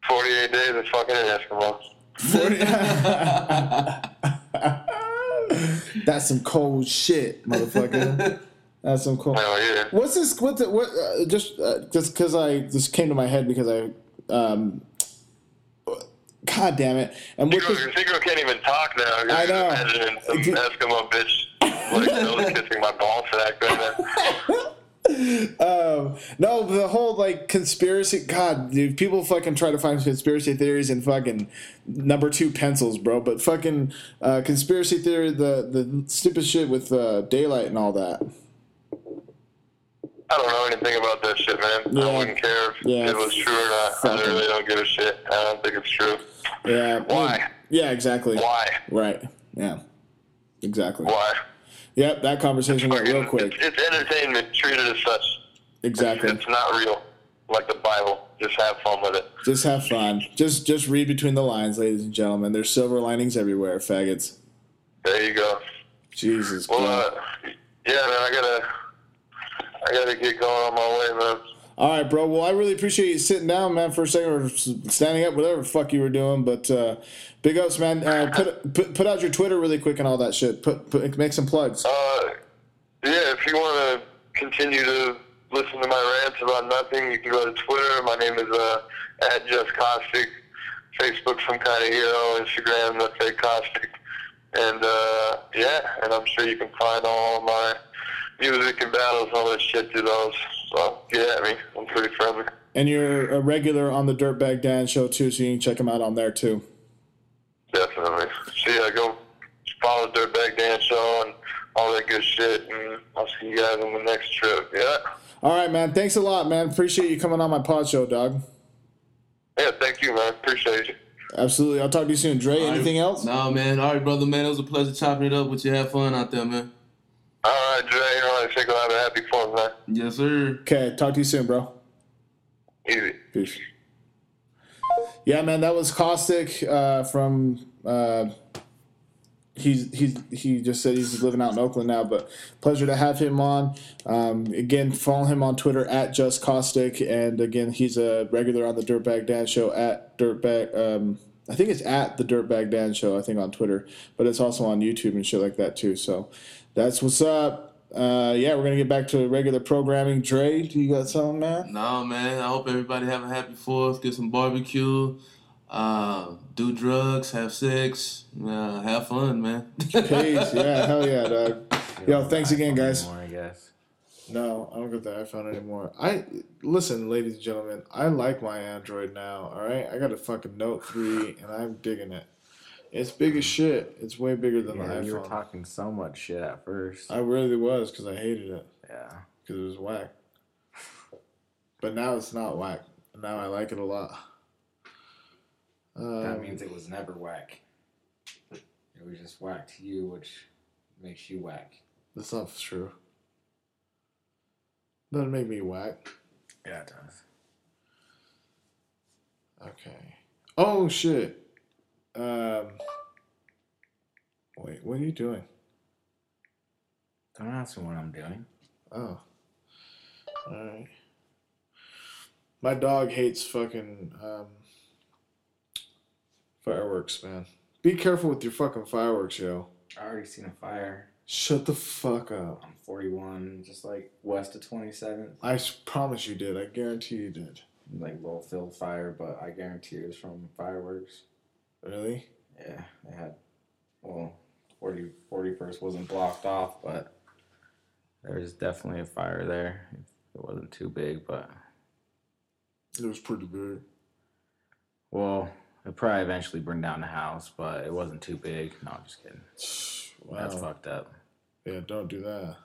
48 days of fucking an Eskimo. That's some cold shit, motherfucker. That's some cold. Hell yeah. What's this? What? The, what? Uh, just uh, just because I this came to my head because I um. God damn it! And with Sigro, this, Sigro can't even talk now. I know. Imagine some Eskimo bitch like nose kissing my ball sack right now. Um, no, the whole like conspiracy. God, dude, people fucking try to find conspiracy theories in fucking number two pencils, bro. But fucking uh, conspiracy theory, the the stupid shit with uh, Daylyt and all that. I don't know anything about that shit, man. Yeah. I wouldn't care if Yeah. it was true or not. Fuck I really don't give a shit. I don't think it's true. Yeah. Why? Yeah, exactly. Why? Right. Yeah. Exactly. Why? Yep, that conversation went real quick. It's, it's entertainment. Treat it as such. Exactly. It's not real, like the Bible. Just have fun with it. Just have fun. Just just read between the lines, ladies and gentlemen. There's silver linings everywhere, faggots. There you go. Jesus Well, uh, yeah, man, I gotta, I gotta get going on my way, man. All right, bro. Well, I really appreciate you sitting down, man, for a second, or standing up, whatever the fuck you were doing. But uh, big ups, man. Uh, put, put put out your Twitter really quick and all that shit. Put, put make some plugs. Uh, yeah, if you want to continue to listen to my rants about nothing, you can go to Twitter. My name is uh, at Just Caustic. Facebook, some kind of hero. Instagram, the fake Caustic. And uh, yeah, and I'm sure you can find all my music and battles and all that shit through those. So get at me. I'm pretty friendly. And you're a regular on the Dirtbag Dan show too, so you can check him out on there too. Definitely. So yeah, go follow Dirtbag Dan show and all that good shit. And I'll see you guys on the next trip. Yeah. All right, man. Thanks a lot, man. Appreciate you coming on my pod show, dog. Yeah, thank you, man. Appreciate you. Absolutely. I'll talk to you soon. Dre, anything else? No, man. All right, brother, man. It was a pleasure chopping it up with you. Have fun out there, man. All right, Dre. You know, I think we'll have a happy fun, man. Yes, sir. Okay, talk to you soon, bro. Easy. Peace. Yeah, man, that was Caustic uh, from. Uh, he's he's he just said he's living out in Oakland now, but pleasure to have him on. Um, again, follow him on Twitter at Just Caustic, and again, he's a regular on the Dirtbag Dan Show at Dirtbag. Um, I think it's at the Dirtbag Dan Show. I think on Twitter, but it's also on YouTube and shit like that too. So that's what's up. Uh, yeah, we're gonna get back to regular programming. Dre, do you got something, man? No, man. I hope everybody have a happy Fourth. Get some barbecue. Uh, do drugs. Have sex. Uh, have fun, man. Peace. Yeah, hell yeah, dog. Yo, thanks again, guys. More, I guess. No, I don't get the iPhone anymore. I listen, ladies and gentlemen. I like my Android now. All right, I got a fucking Note three, and I'm digging it. It's big as shit. It's way bigger than Yeah, the you were talking so much shit at first. I really was because I hated it yeah. because it was whack. But now it's not whack. Now I like it a lot. Um, That means it was never whack. It was just whack to you, which makes you whack. that's not true. Doesn't make me whack. Yeah, it does. Okay. Oh shit. Um. Wait, what are you doing? Don't ask me what I'm doing. Oh. Alright. My dog hates fucking um, fireworks, man. Be careful with your fucking fireworks, yo. I already seen a fire Shut the fuck up. I'm 41, just like west of 27th. I promise you did. I guarantee you did. Like little field fire, but I guarantee it was from fireworks. Really? Yeah, they had. Well, 40, 41st wasn't blocked off, but there was definitely a fire there. It wasn't too big, but It was pretty big. well, it probably eventually burned down the house, but it wasn't too big. No, I'm just kidding. Wow. That's fucked up. Yeah, don't do that.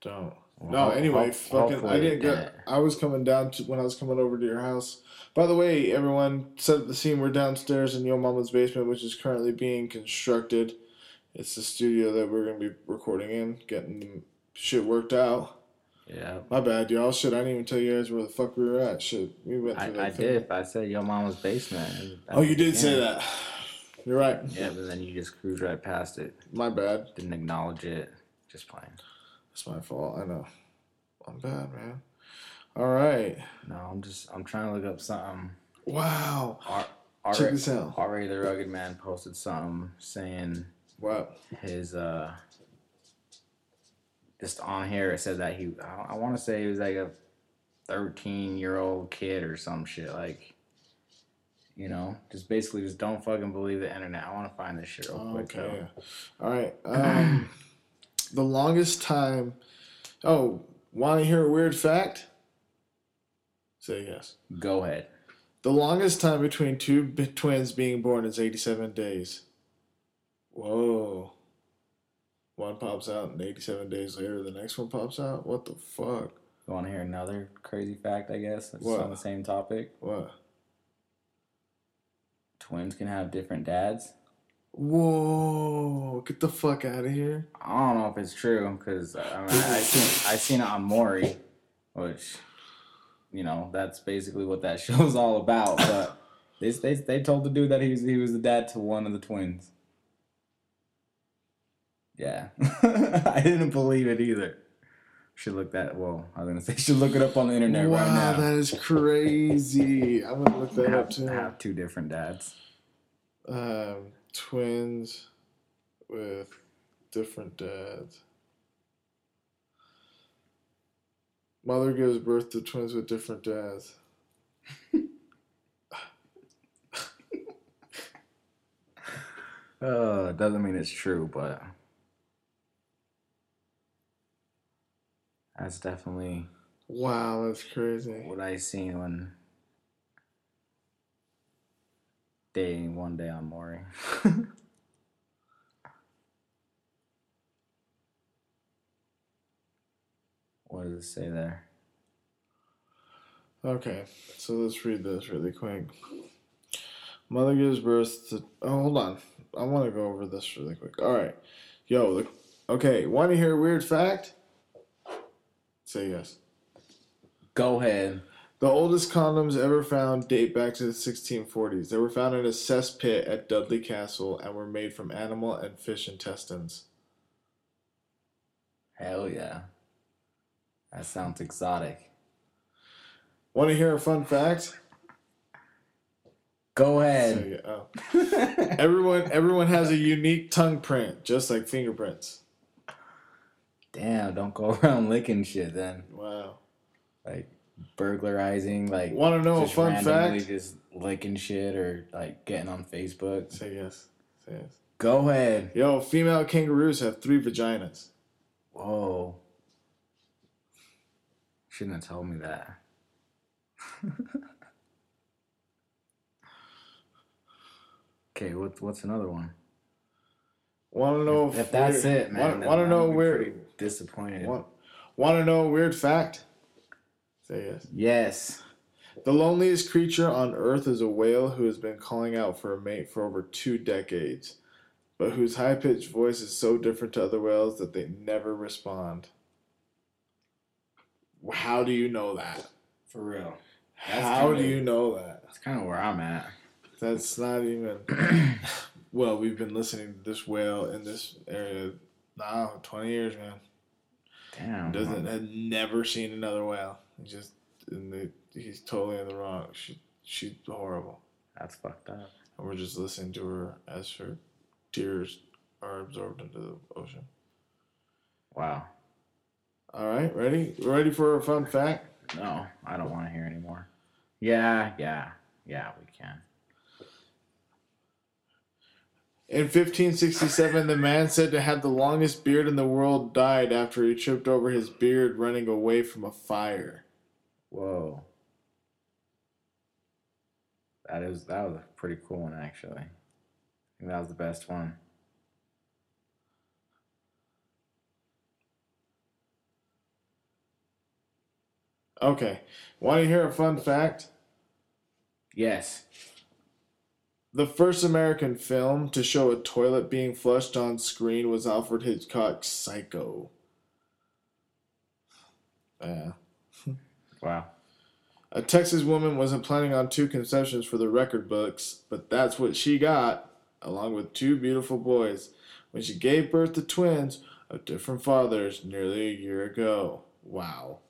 Don't. No, anyway, ho- fucking. I hopefully didn't get. I was coming down to when I was coming over to your house. By the way, everyone, set up the scene. We're downstairs in your mama's basement, which is currently being constructed. It's the studio that we're gonna be recording in, getting shit worked out. Yeah, My bad, y'all. Shit, I didn't even tell you guys where the fuck we were at. Shit, we went through I, that I thing. did. I said your mama's basement. Oh, you did say that. You're right. Yeah, but then you just cruised right past it. My bad. Didn't acknowledge it. Just playing. It's my fault. I know. I'm bad, man. All right. No, I'm just I'm trying to look up something. Wow. Check this out. Ari the Rugged Man posted something saying What? his uh just on here it said that he I, I want to say he was like a 13 year old kid or some shit like you know just basically just don't fucking believe the internet i want to find this shit real quick Okay. All right. Um, the longest time. Oh, want to hear a weird fact? Say yes. go ahead The longest time between two b- twins being born is 87 days. Whoa. One pops out, and 87 days later, the next one pops out? What the fuck? you want to hear another crazy fact i guess it's What? on the same topic What? twins can have different dads Whoa. Get the fuck out of here. i don't know if it's true because i mean i seen i seen it on maury which you know that's basically what that show's all about but they, they, they told the dude that he was he was the dad to one of the twins yeah i didn't believe it either should look that well i was gonna say should look it up on the internet wow, right now Wow, that is crazy. I'm to look that up have, too. have two different dads Um, twins with different dads. Mother gives birth to twins with different dads. uh doesn't mean it's true but that's definitely Wow, that's crazy. what I seen when dating one day on Maury. what does it say there? Okay, so let's read this really quick. Mother gives birth to. Oh, hold on. I want to go over this really quick. All right. Yo, the, okay, want to hear a weird fact? Say yes. Go ahead. The oldest condoms ever found date back to the 1640s. They were found in a cesspit at Dudley Castle and were made from animal and fish intestines. Hell yeah. That sounds exotic. Want to hear a fun fact? Go ahead. it. Oh. Everyone, everyone has a unique tongue print, just like fingerprints. Damn, don't go around licking shit then. Wow. Like burglarizing, like Want to know a fun fact? just licking shit or like getting on Facebook. Say yes. Say yes. Go ahead. Yo, female kangaroos have three vaginas. Whoa. Shouldn't have told me that. okay, what, what's another one? Want to know if that's weird- it, man. Want, to know where? Disappointed. Want, want to know a weird fact? Say yes. Yes. The loneliest creature on Earth is a whale who has been calling out for a mate for over two decades, but whose high pitched voice is so different to other whales that they never respond. How do you know that? For real. That's How do kinda- you know that? That's kind of where I'm at. That's not even. well, we've been listening to this whale in this area now 20 years, man. Damn. Doesn't had never seen another whale. Just and they, he's totally in the wrong. She she's horrible, That's fucked up. and we're just listening to her as her tears are absorbed into the ocean. Wow. All right, ready? Ready for a fun fact? No, I don't want to hear anymore. Yeah, yeah, yeah, we can. In 1567, the man said to have the longest beard in the world died after he tripped over his beard running away from a fire. Whoa. That is that was a pretty cool one actually. I think that was the best one. Okay, want to hear a fun fact? Yes. The first American film to show a toilet being flushed on screen was Alfred Hitchcock's Psycho. Yeah. Wow. A Texas woman wasn't planning on two conceptions for the record books, but that's what she got, along with two beautiful boys, when she gave birth to twins of different fathers nearly a year ago. Wow.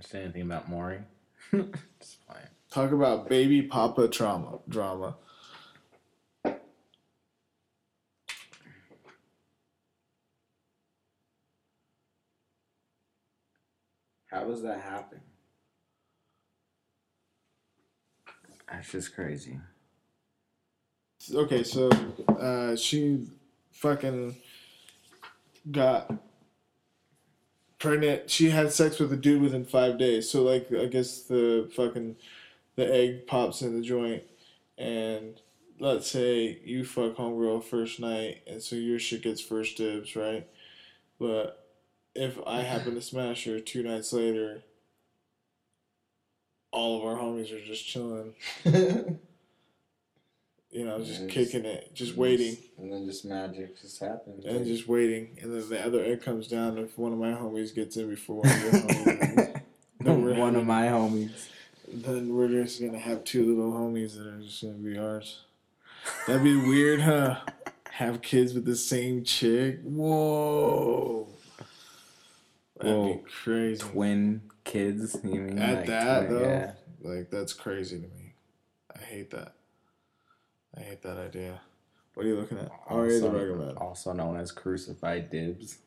Say anything about Maury? Just playing. Talk about baby papa trauma drama. Does that happen? That's just crazy. Okay, so uh, she fucking got pregnant. She had sex with a dude within five days. So like, I guess the fucking the egg pops in the joint, and let's say you fuck homegirl first night, and so your shit gets first dibs, right? But if I happen to smash her two nights later, all of our homies are just chilling. You know, just Yeah, kicking it, just waiting. And then just magic just happens. and just waiting, and then the other egg comes down. If one of my homies gets in before one of your homies, then, we're of my homies. then we're just gonna have two little homies that are just gonna be ours. That'd be weird, huh? Have kids with the same chick? Whoa, that'd be crazy. Twin kids. You mean At like that twin- though, Yeah. like that's crazy to me. I hate that. I hate that idea. What are you looking at? The also known as crucified dibs.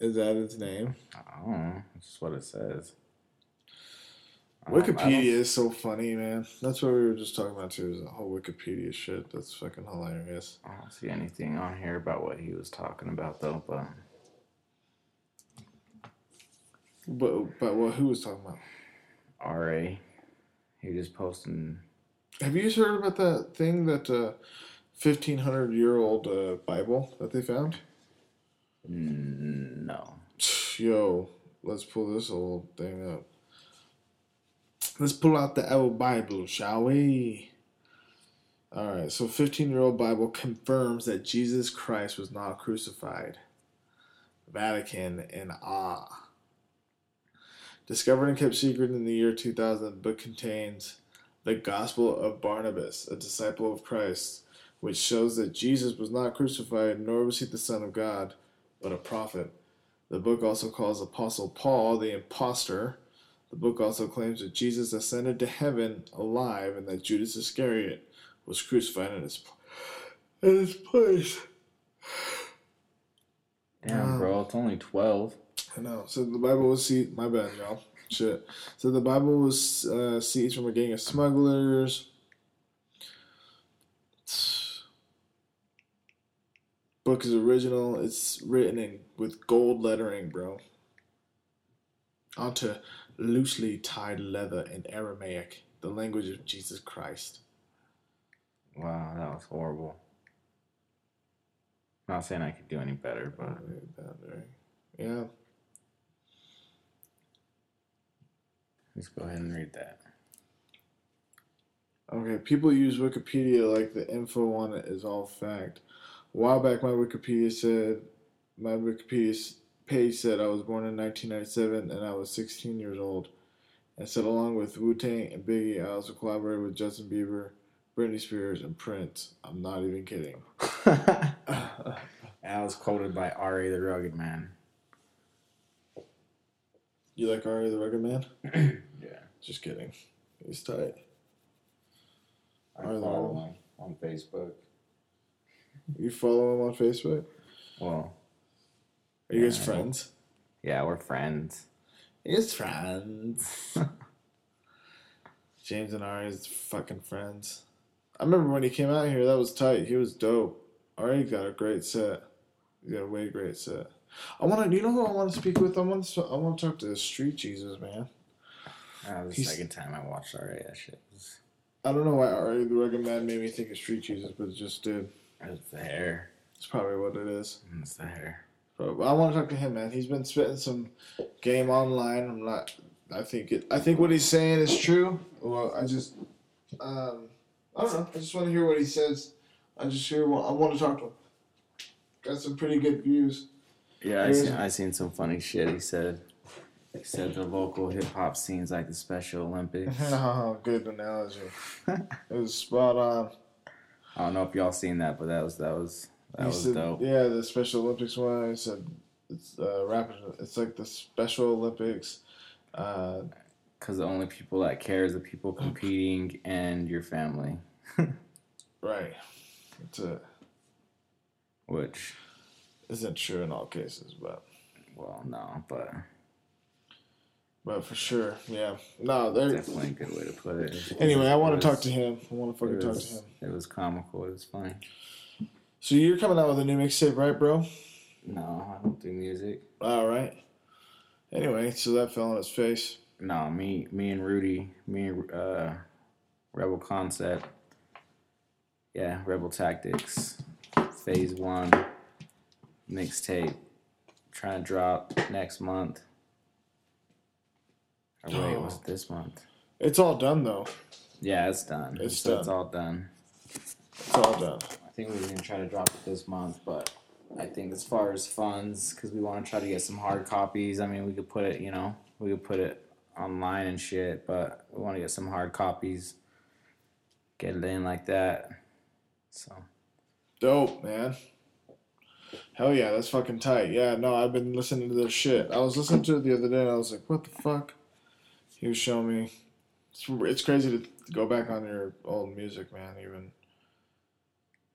Is that its name? I don't know. That's just what it says. I don't- I don't- Wikipedia is so funny, man. That's what we were just talking about too. Is the whole Wikipedia shit. That's fucking hilarious. I don't see anything on here about what he was talking about though, but But but well, Who was talking about? RA, he just posting. Have you heard about that thing that uh, fifteen hundred year old uh, Bible that they found? No. Yo, let's pull this old thing up. Let's pull out the old Bible, shall we? All right, so 15 year old Bible confirms that Jesus Christ was not crucified. Vatican in awe. Discovered and kept secret in the year 2000, the book contains the Gospel of Barnabas, a disciple of Christ, which shows that Jesus was not crucified, nor was he the Son of God, but a prophet. The book also calls Apostle Paul the impostor. The book also claims that Jesus ascended to heaven alive and that Judas Iscariot was crucified in his, in his place. Damn, Wow. bro, um, it's only twelve. I know. So the Bible was seized. My bad, y'all. Shit. So the Bible was uh, seized from a gang of smugglers. Book is original. It's written in with gold lettering, bro. Onto loosely tied leather in Aramaic, the language of Jesus Christ. Wow, that was horrible. Not saying I could do any better, but Yeah. Let's go ahead and read that. Okay, people use Wikipedia like the info on it is all fact. A while back, my Wikipedia said, my Wikipedia page said I was born in 1997 and I was 16 years old. And said along with Wu Tang and Biggie, I also collaborated with Justin Bieber, Britney Spears, and Prince. I'm not even kidding. That was quoted by Ari the Rugged Man. You like Ari the Rugged Man? Yeah. Just kidding. He's tight. I Are follow him on Facebook. You follow him on Facebook? Well, Are you guys friends? yeah, we're friends. He's friends. James and Ari's fucking friends. I remember when he came out here, that was tight. He was dope. Ari got a great set. He got a way great set. I want to. You know who I want to speak with? I want to. I want to talk to Street Jesus, man. Was the He's- second time I watched RA. That shit was. I don't know why Ari the Rugged Man made me think of Street Jesus, but it just did. It's the hair. It's probably what it is. It's the hair. But I want to talk to him, man. He's been spitting some game online. I'm not. I think it. I think what he's saying is true. Well, I just. Um, I don't know. I just want to hear what he says. I just hear. Well, I want to talk to him. Got some pretty good views. Yeah, I seen, I seen some funny shit. He said, he said the local hip hop scene's like the Special Olympics. oh, good analogy. it was spot on. I don't know if y'all seen that, but that was that was that He was said, dope. Yeah, the Special Olympics one. He said it's uh, rapid. It's like the Special Olympics. Uh, Because the only people that care is the people competing and your family, Right. That's it. which, Isn't true in all cases, but well, no, but but for sure, yeah. No, there. definitely a good way to put it. Anyway, I want to talk to him. I want to fucking It talk to him. it was comical. It was funny. So you're coming out with a new mixtape, right, bro? No, I don't do music. All right. Anyway, so that fell on his face. No, me, me and Rudy, me and uh, Rebel Concept. Yeah, Rebel Tactics, Phase One, mixtape, trying to drop next month. Or wait, Oh. what's it this month? It's all done though. Yeah, it's done. It's So It's all done. It's all done. I think we are gonna try to drop it this month, but I think as far as funds, because we want to try to get some hard copies. I mean, we could put it, you know, we could put it online and shit, but we want to get some hard copies, get it in like that. So Dope, man. Hell yeah, that's fucking tight. Yeah, no, I've been listening to this shit. I was listening to it the other day and I was like, what the fuck? He was showing me. It's, it's crazy to go back on your old music, man, even.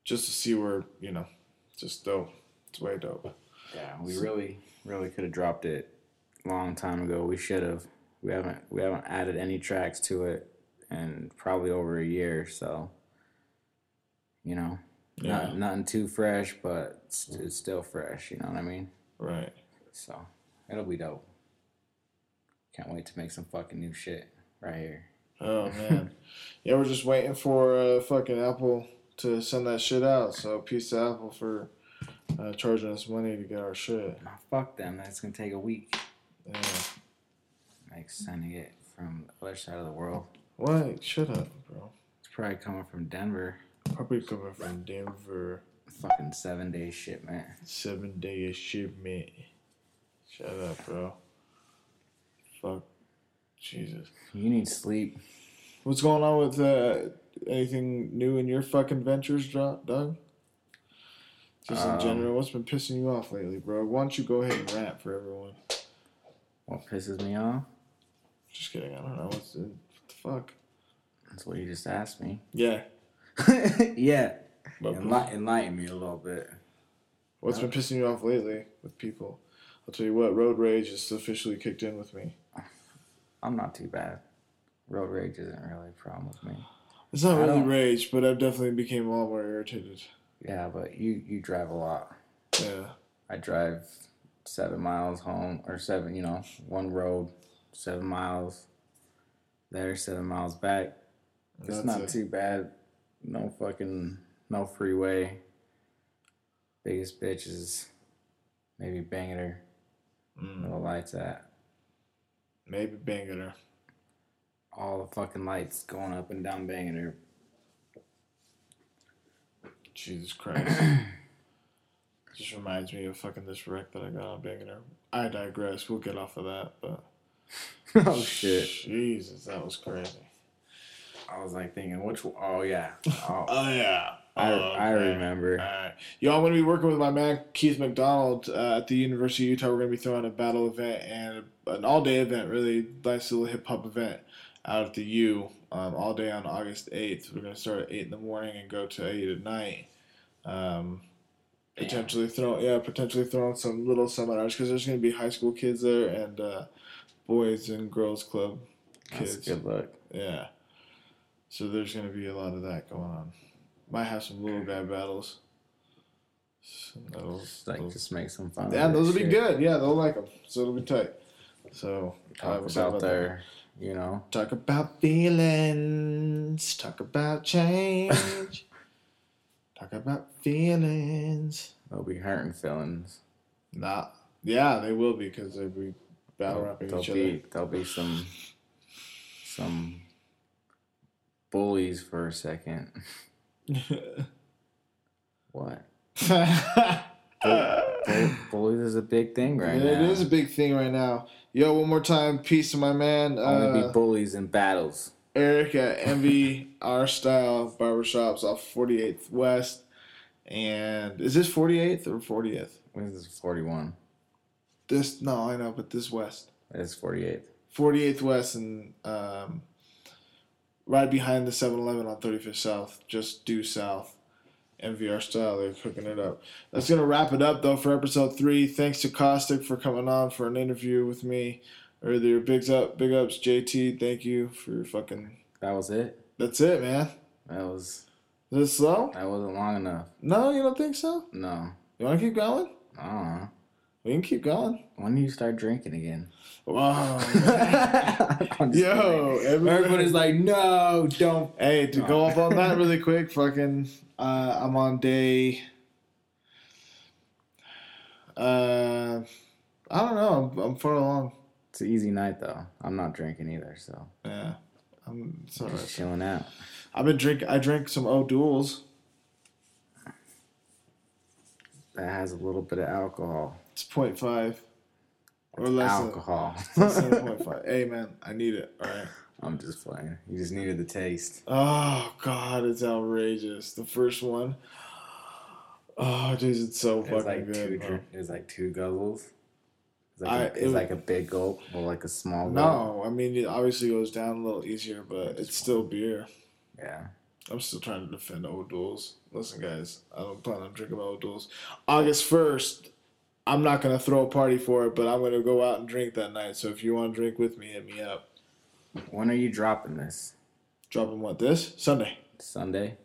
Just to see where, you know, just dope. It's way dope. yeah, we really, really could have dropped it long time ago. We should have. We haven't. We haven't added any tracks to it in probably over a year. So, you know, Yeah. not, nothing too fresh, but it's, it's still fresh. You know what I mean? Right. So it'll be dope. Can't wait to make some fucking new shit right here. Oh, man. yeah, we're just waiting for uh, fucking Apple to send that shit out. So, peace to Apple for uh, charging us money to get our shit. Nah, fuck them. That's gonna take a week. Yeah. Like sending it from the other side of the world. What? Shut up, bro. It's probably coming from Denver. Probably coming from Denver. Fucking seven day shipment. Seven day shipment. Shut up, bro. Fuck. Jesus. You need sleep. What's going on with uh, anything new in your fucking ventures, Doug? Just in Um, general, what's been pissing you off lately, bro? Why don't you go ahead and rap for everyone? What pisses me off? Just kidding. I don't know. What's the, what the fuck? That's what you just asked me. Yeah. yeah. But Enli- enlighten me a little bit. what's been pissing you off lately with people? I'll tell you what. Road rage is officially kicked in with me. I'm not too bad. Road rage isn't really a problem with me. It's not I really don't- rage, but I've definitely became a lot more irritated. Yeah, but you you drive a lot. Yeah. I drive seven miles home or seven, you know, one road, seven miles there, seven miles back. It's That's not it. too bad. No fucking no freeway. Biggest bitch is maybe Bangerter. Mm, Where the lights at. maybe Bangerter. All the fucking lights going up and down Bangerter. Jesus Christ. Just reminds me of fucking this wreck that I got on Bangerter. I digress. We'll get off of that, but oh shit. Jesus, that was crazy. I was like thinking which one- oh yeah. Oh, Oh yeah. I, Oh, I okay. remember. Alright. Yo, I'm going to be working with my man Keith McDonald uh, at the University of Utah. We're going to be throwing a battle event and an all day event, really nice little hip hop event out at the U um, all day on August 8th. We're going to start at 8 in the morning and go to 8 at night. Um, potentially throw yeah, potentially throwing some little seminars because there's going to be high school kids there and uh, boys and girls club That's kids. good luck. Yeah. So there's gonna be a lot of that going on. Might have some little guy battles. So that'll- Just like those- just make some fun. yeah, those will be good. Yeah, they'll like them. So it'll be tight. So Talk we'll talk about that. you know, Talk about feelings. Talk about change. talk about feelings. they'll be hurting feelings. Nah. Yeah, they will be because they'll be battle rapping there'll each be there'll be some some bullies for a second. What? Bull, bullies is a big thing right It now. is a big thing right now. Yo, one more time, peace to my man Only uh, be bullies in battles. Eric at Envy Our Style Barbershops off 48th West. And is this 48th or 40th? What is this? Forty one. This no, I know, but this West. It's forty eighth. 48th West and um, right behind the 7-Eleven on 35th South, just due south. MVR style, they're cooking it up. That's gonna wrap it up though for episode three. Thanks to Caustic for coming on for an interview with me earlier. Bigs up, big ups, JT. Thank you for your fucking. That was it. That's it, man. That was Is it slow? that wasn't long enough. No, you don't think so? No, You want to keep going? I don't know. We can keep going. When do you start drinking again? Wow. Yo, everybody's like, no, don't. Hey, to go up on that really quick, fucking, uh, I'm on day. Uh, I don't know. I'm, I'm far along. It's an easy night though. I'm not drinking either, so Yeah, I'm. It's just chilling out. I've been drinking. I drank some O'Doul's. That has a little bit of alcohol. It's 0.5 or less alcohol. than, less 0.5. Hey man, I need it. All right. I'm just playing. You just needed the taste. Oh God, it's outrageous. The first one. Oh, jeez, it's so It fucking like two. good. It was like two guzzles. It's like, I- a, it it's like a big gulp or like a small gulp. No, I mean it obviously goes down a little easier, but it's still beer. Yeah. I'm still trying to defend O'Doul's. Listen, guys, I don't plan on drinking my O'Doul's. August first, I'm not gonna throw a party for it, but I'm gonna go out and drink that night. So if you want to drink with me, hit me up. When are you dropping this? Dropping what this Sunday, Sunday.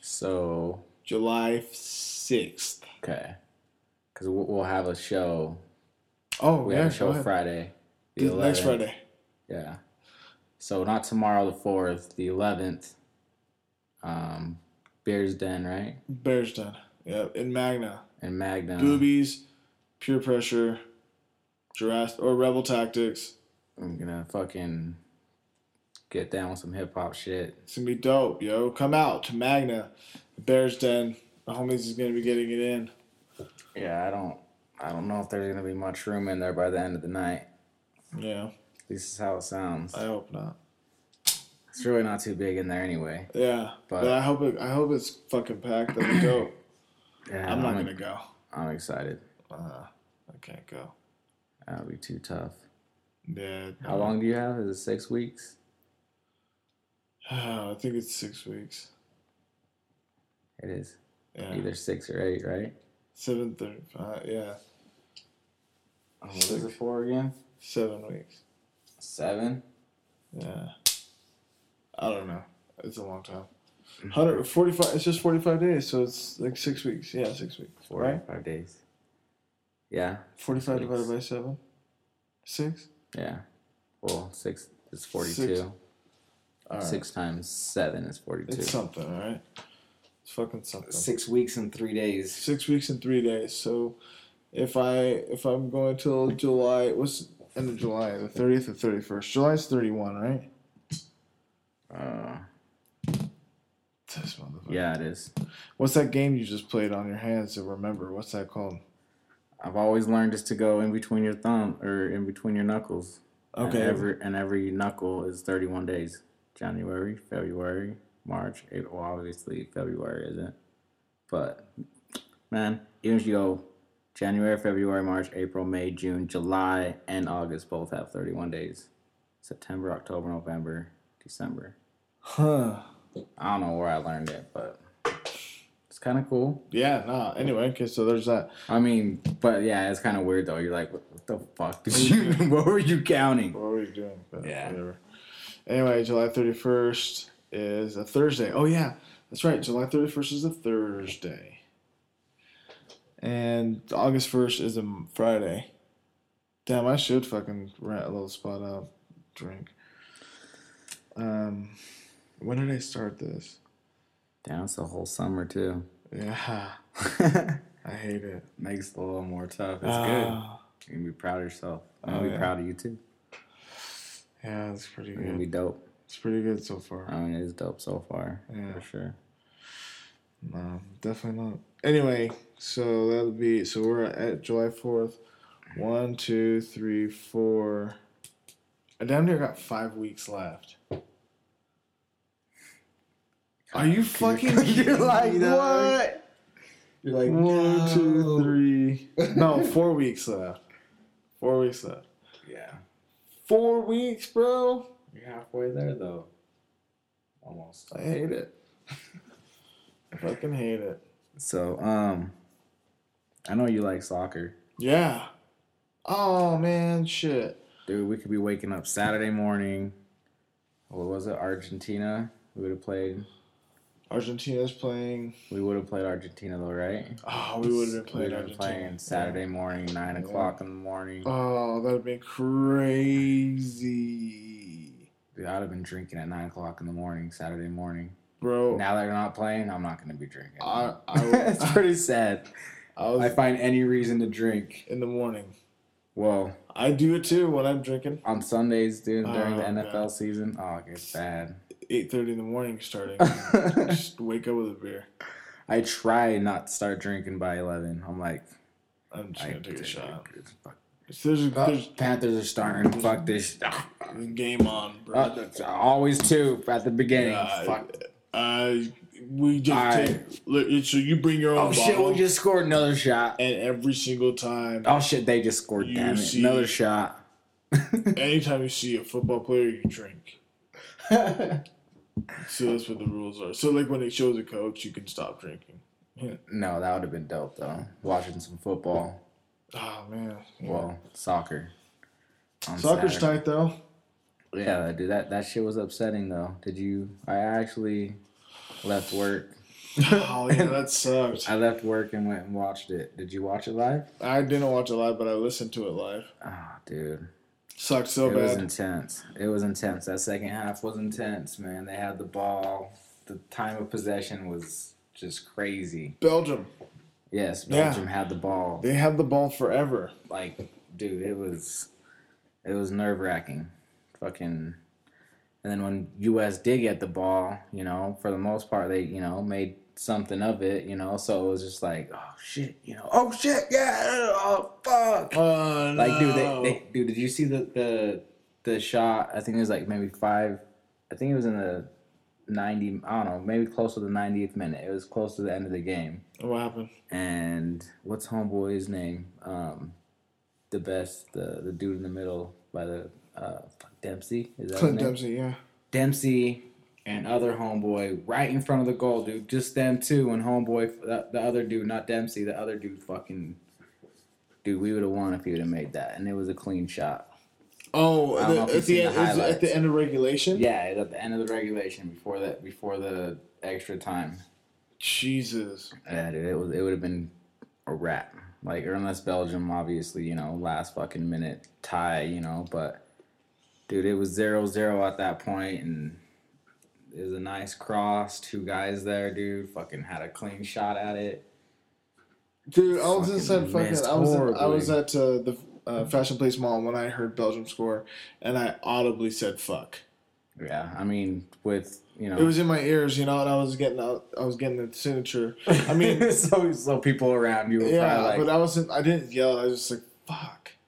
So July sixth. okay, because we'll, have a show. Oh We yeah, have a show. Friday. the This- next Friday. Yeah. So not tomorrow, the fourth, the eleventh. Um, Bears Den, right? Bears done. Yep, in Magna. And Magna. Boobies, Pure Pressure, Jurassic or Rebel Tactics. I'm gonna fucking get down with some hip hop shit. It's gonna be dope, yo. Come out to Magna, Bears Den. The homies is gonna be getting it in. Yeah, I don't, I don't know if there's gonna be much room in there by the end of the night. Yeah, This is how it sounds. I hope not. It's really not too big in there anyway. Yeah, but, But- I hope it. I hope it's fucking packed. That'd be dope. Yeah, I'm not I'm, gonna go. I'm excited. Uh, I can't go. That'll be too tough. Yeah. How long do you have? Is it six weeks? I think it's six weeks. It is Yeah, either six or eight, right? seven thirty-five. Yeah, Oh, what is it for again? seven weeks. Seven. Yeah. I don't know. It's a long time. 145. It's just 45 days, so it's like six weeks. Yeah, six weeks. Four Right? five days. Yeah, 45 Six. divided by seven. Six. yeah. Well, six is Six. forty-two. All right. Six times seven is forty-two. It's something, all right. It's fucking something. Six weeks and three days. Six weeks and three days. So, if I if I'm going till July, what's end of July? The 30th or 31st. July's 31, right? Uh, This motherfucker. yeah, it is. What's that game you just played on your hands to remember? What's that called? I've always learned just to go in between your thumb or in between your knuckles. Okay. And every and every knuckle is thirty-one days. January, February, March, April. Well, obviously February isn't. But man, even if you go January, February, March, April, May, June, July, and August both have thirty-one days. September, October, November, December. Huh. I don't know where I learned it, but it's kind of cool. Yeah, nah. Anyway, okay, so there's that. I mean, but yeah, it's kind of weird though. You're like, what, what the fuck? Did you, what were you counting? What were you doing? But Yeah. Whatever. Anyway, July 31st is a Thursday. Oh, yeah. That's right. July 31st is a Thursday. And August 1st is a Friday. Damn, I should fucking rent a little spot out, drink. Um, when did I start this? Damn, it's the whole summer too. Yeah, I hate it. Makes it a little more tough. It's Ah, good. You can be proud of yourself. I'm Oh, be yeah. proud of you too. Yeah, it's pretty It's gonna good. be dope. It's pretty good so far. I mean, it's dope so far Yeah. for sure. No, definitely not. Anyway, so that'll be so we're at July fourth. One, two, three, four. I damn near got five weeks left. Are you fucking? You're like, what? You're like one, two, three. No, four weeks left. Four weeks left. Yeah. Four weeks, bro. You're halfway there though. Almost. I hate it. I fucking hate it. So, um, I know you like soccer, Yeah. Oh man, shit. dude. We could be waking up Saturday morning. What was it? Argentina. We would have played. Argentina's playing. We would have played Argentina though, right? Oh, we would have been We playing would Argentina. playing Saturday morning, nine Yeah. o'clock in the morning. Oh, that'd have been crazy, Dude, I'd have been drinking at nine o'clock in the morning, Saturday morning. bro. Now that they're not playing, I'm not gonna be drinking. I I, it's pretty sad. I was I find any reason to drink. in the morning. Well, I do it too when I'm drinking. on Sundays, dude, during the Oh, NFL God. season, oh, it gets bad. Eight thirty in the morning starting. Just wake up with a beer. I try not to start drinking by eleven. I'm like, I'm just I, gonna take a shot. There's, Oh, there's Panthers are starting. Fuck this. game on, bro. Oh, always two at the beginning. Uh, Fuck. Uh, we just take. Look, so you bring your own Oh shit! We just scored another shot. and every single time, Oh shit! They just scored. Damn it! Another shot. anytime you see a football player, you drink. So that's what the rules are. So like when it shows a coach, you can stop drinking. no, that would have been dope though. Watching some football. Oh man, Well, soccer. soccer's Saturday. tight though. Yeah, dude, that that shit was upsetting though. Did you? I actually left work. oh yeah, that sucked. I left work and went and watched it. Did you watch it live? I didn't watch it live, but I listened to it live. Oh, dude, Sucked so bad. it was intense. It was intense. That second half was intense, man. They had the ball. The time of possession was just crazy. Belgium, Yes, Yeah. Belgium had the ball. they had the ball forever. Like, dude, it was it was nerve wracking. Fucking. And then when U.S. did get the ball, you know, for the most part, they you know made something of it, you know. So it was just like, oh shit, you know, oh shit, yeah, oh fuck. Oh no. Like, dude, they, they, dude, did you see the the the shot? I think it was like maybe five. I think it was in the ninety. I don't know, maybe close to the ninetieth minute. It was close to the end of the game. what happened? And what's homeboy's name? Um, the best, the the dude in the middle by the uh Dempsey. Is that Clint? Dempsey, yeah. Dempsey and other homeboy right in front of the goal, dude. Just them two and homeboy, the, the other dude, not Dempsey, the other dude, fucking. Dude, we would have won if he would have made that, and it was a clean shot. Oh, I don't know the, at the end, the at the end of regulation. Yeah, at the end of the regulation before that, before the extra time. Jesus. Yeah, dude, it was it would have been a wrap. Like, or unless Belgium, obviously, you know, last fucking minute tie, you know, but dude, it was zero zero at that point, and it was a nice cross. Two guys there, dude, fucking had a clean shot at it. Dude, I was just at Fucking. I was in, I was at uh, the uh, Fashion Place Mall when I heard Belgium score, and I audibly said "fuck." Yeah, I mean, with you know, It was in my ears, you know, and I was getting out. I was getting the signature. I mean, so so people around you were yeah, probably like, but I wasn't. I didn't yell. I was just like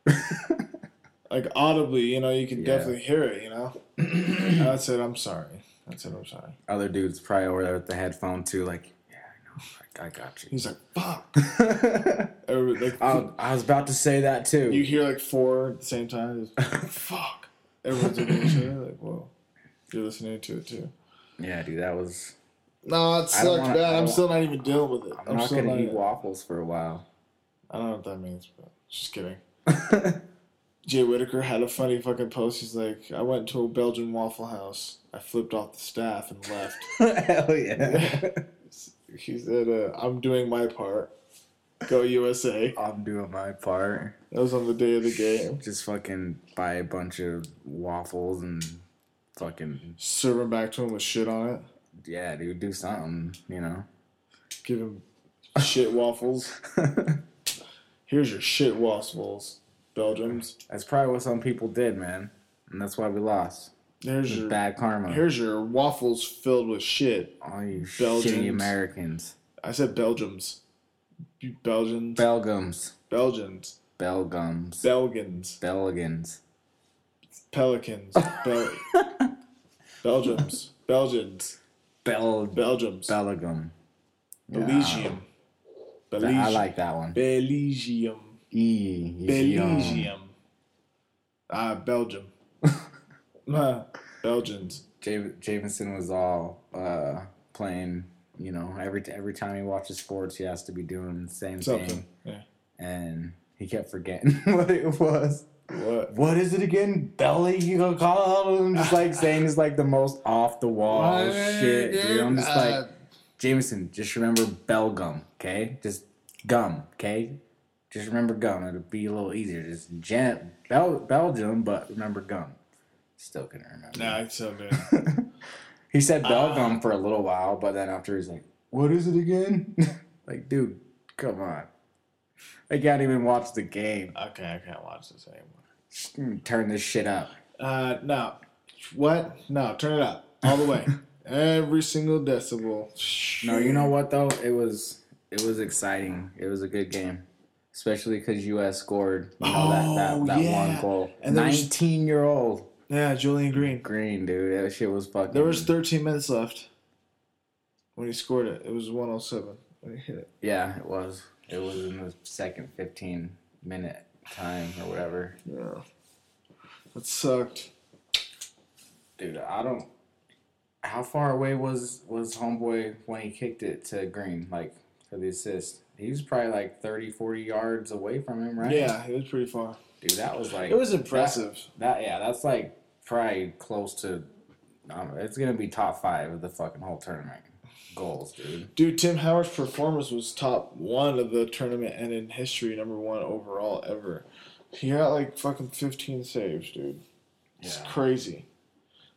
"fuck," like audibly. You know, you can Yeah. definitely hear it. You know. and I said, "I'm sorry." I what "I'm sorry." other dudes probably over there with the headphone too, like, yeah, I know, I, I got you. He's like, "Fuck." Like, I, I was about to say that too. you hear like four at the same time. Fuck. Everyone's looking at each like, "Whoa." You're listening to it too. yeah, dude, that was. No, it sucked, wanna- man. I'm still not even dealing with it. I'm, I'm, not gonna eat waffles for a while. I don't know what that means, but just kidding. Jay Whitaker had a funny fucking post. He's like, I went to a Belgian Waffle House. I flipped off the staff and left. Hell yeah! he said, uh, I'm doing my part. Go USA. I'm doing my part. That was on the day of the game. Just fucking buy a bunch of waffles and fucking Serve him back to him with shit on it. yeah, dude, do something, you know. Give him shit waffles. Here's your shit waffles, Belgians. That's probably what some people did, man, and that's why we lost. Here's Just your bad karma. here's your waffles filled with shit. All you Belgians. shitty Americans, I said Belgiums. You Belgians. Belgiums, Belgians. Belgums, Belgians. Belgians. Pelicans. Bel- Belgiums. Belgians. Bel Belgiums. Belgium. Belgium. I like that one. Belgium. E. Belgium. Ah, Belgium. Belgians. Jam- Jameson was all uh, playing. You know, every t- every time he watches sports, he has to be doing the same Something. thing, Yeah. and he kept forgetting what it was. What? What is it again? Belly? You gonna call him? Just like saying it's like the most off the wall shit, dude. I'm just Uh, like, Jameson, just remember bell gum, okay? Just gum, okay? Just remember gum. It'll be a little easier. Just Jan- Bel- Belgium, but remember gum. Still couldn't remember. Nah, it's so good. he said Ah. gum for a little while, but then after he's like, "What is it again?" like, dude, come on. I can't even watch the game. Okay, I can't watch this anymore. Turn this shit up. Uh, no. What? No, turn it up all the way. Every single decibel. No, you know what though? It was it was exciting. It was a good game, especially because U.S. scored you know, that Oh, that, that yeah. one goal. And there was- Nineteen year old Yeah, Julian Green. Green dude, that shit was fucking. There was 13 minutes left when he scored it. It was 107 when he hit it. yeah, it was. It was in the second fifteen minute time or whatever. Yeah. That sucked. Dude, I don't. How far away was was homeboy when he kicked it to Green, like for the assist? He was probably like 30, 40 yards away from him, right? Yeah, it was pretty far. dude, that was like It was impressive. That yeah, that's like probably close to. Um, it's gonna be top five of the fucking whole tournament goals, dude. Dude, Tim Howard's performance was top one of the tournament and in history, number one overall ever. He got like fucking 15 saves, dude. It's Yeah. crazy.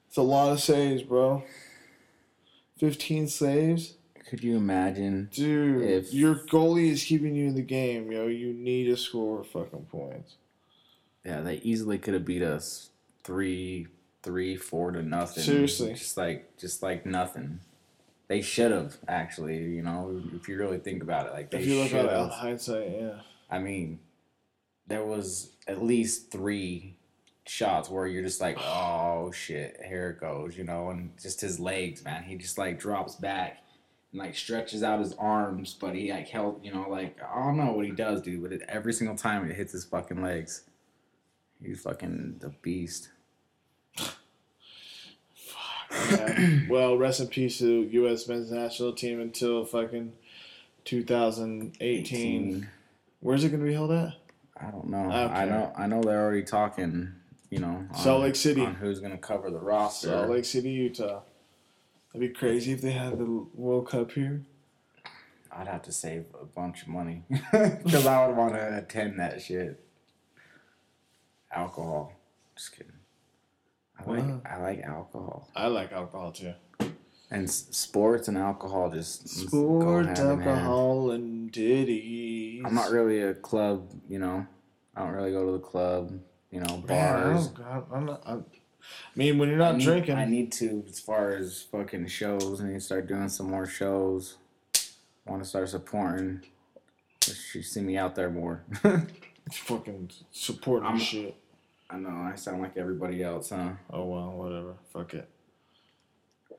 It's a lot of saves, bro. 15 saves? Could you imagine? Dude, If- your goalie is keeping you in the game, yo. You need to score fucking points. Yeah, they easily could have beat us three, three, four to nothing. Seriously. just like just like nothing. They should have actually, you know, if you really think about it, like they If you look at it in hindsight, yeah. I mean, there was at least three shots where you're just like, oh shit, here it goes, you know, and just his legs, man. He just like drops back and like stretches out his arms, but he like held, you know, like I don't know what he does, dude, but it, every single time it hits his fucking legs, he's fucking the beast. yeah. Well, rest in peace to U.S. men's national team until fucking 2018. Where's it going to be held at? I don't know. I know. I know they're already talking. You know, on, Salt Lake City. on who's gonna cover the roster. Salt Lake City, Utah. That'd be crazy if they had the World Cup here. I'd have to save a bunch of money because I would want to attend that shit. Alcohol, just kidding. I like Wow. I like alcohol I like alcohol too. and s- sports and alcohol just go Sport, in hand. alcohol, and ditties. I'm not really a club, you know. I don't really go to the club, you know, Man, I bars. don't- I'm, I'm not. I'm, I mean, when you're not I need, drinking, I need to, as far as fucking shows, I need to start doing some more shows. Want to start supporting. You see me out there more. fucking supporting I'm- shit. I know I sound like everybody else, huh? Oh well, whatever. Fuck it.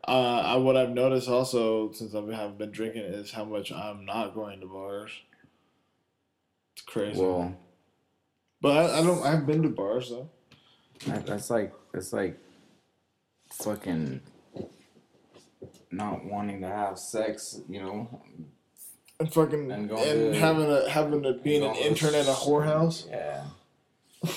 Uh, I, what I've noticed also since I haven't been drinking is how much I'm not going to bars. It's crazy. Well, but I, I don't. I've been to bars though. That, that's like that's like fucking not wanting to have sex, you know. And fucking And and, to- having a having to being an intern at a whorehouse. Yeah.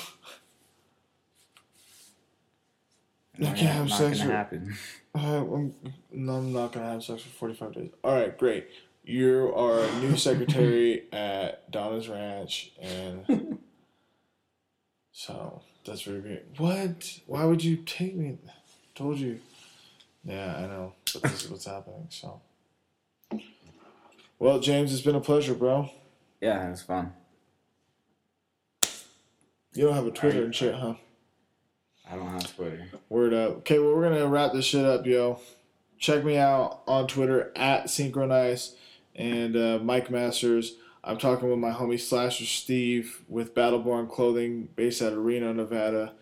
I can't have not sex gonna happen. Uh, I'm, no, I'm not gonna have sex for 45 days. All right, great. You are a new secretary at Donna's Ranch, and so that's very great. What? Why would you take me? Told you. Yeah, I know, but this is what's happening. So, well, James, it's been a pleasure, bro. Yeah, it was fun. You don't have a Twitter and shit, huh? I don't have Twitter. Word up. Okay, well, we're gonna wrap this shit up, yo. Check me out on Twitter at Synchronize and uh, Mike Masters. I'm talking with my homie Slasher Steve with Battleborn Clothing, based out of Reno, Nevada.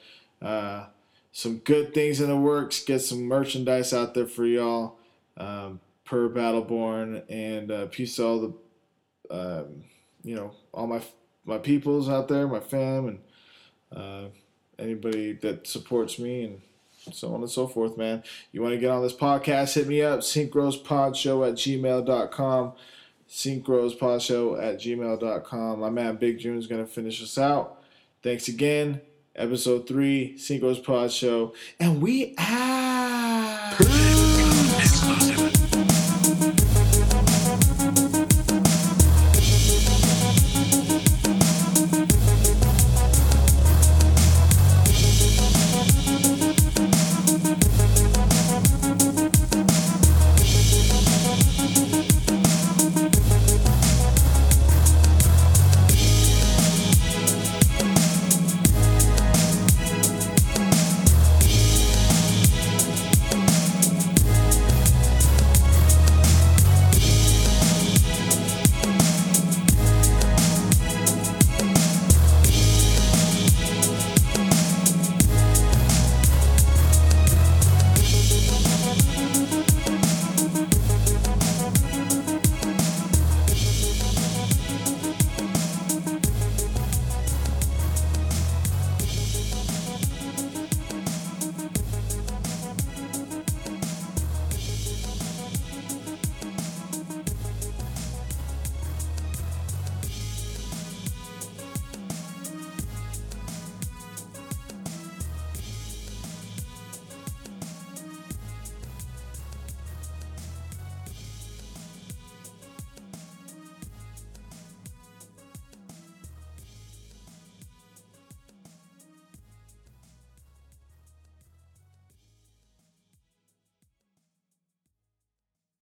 Uh, some good things in the works. Get some merchandise out there for y'all um, per Battleborn, and uh, peace to all the, um, you know, all my my peoples out there, my fam, and uh, anybody that supports me and so on and so forth, man. You want to get on this podcast, hit me up, synchrospodshow at gmail.com. Synchrospodshow at gmail.com. My man Big June's going to finish us out. Thanks again. Episode 3, Synchros Pod Show. And we out.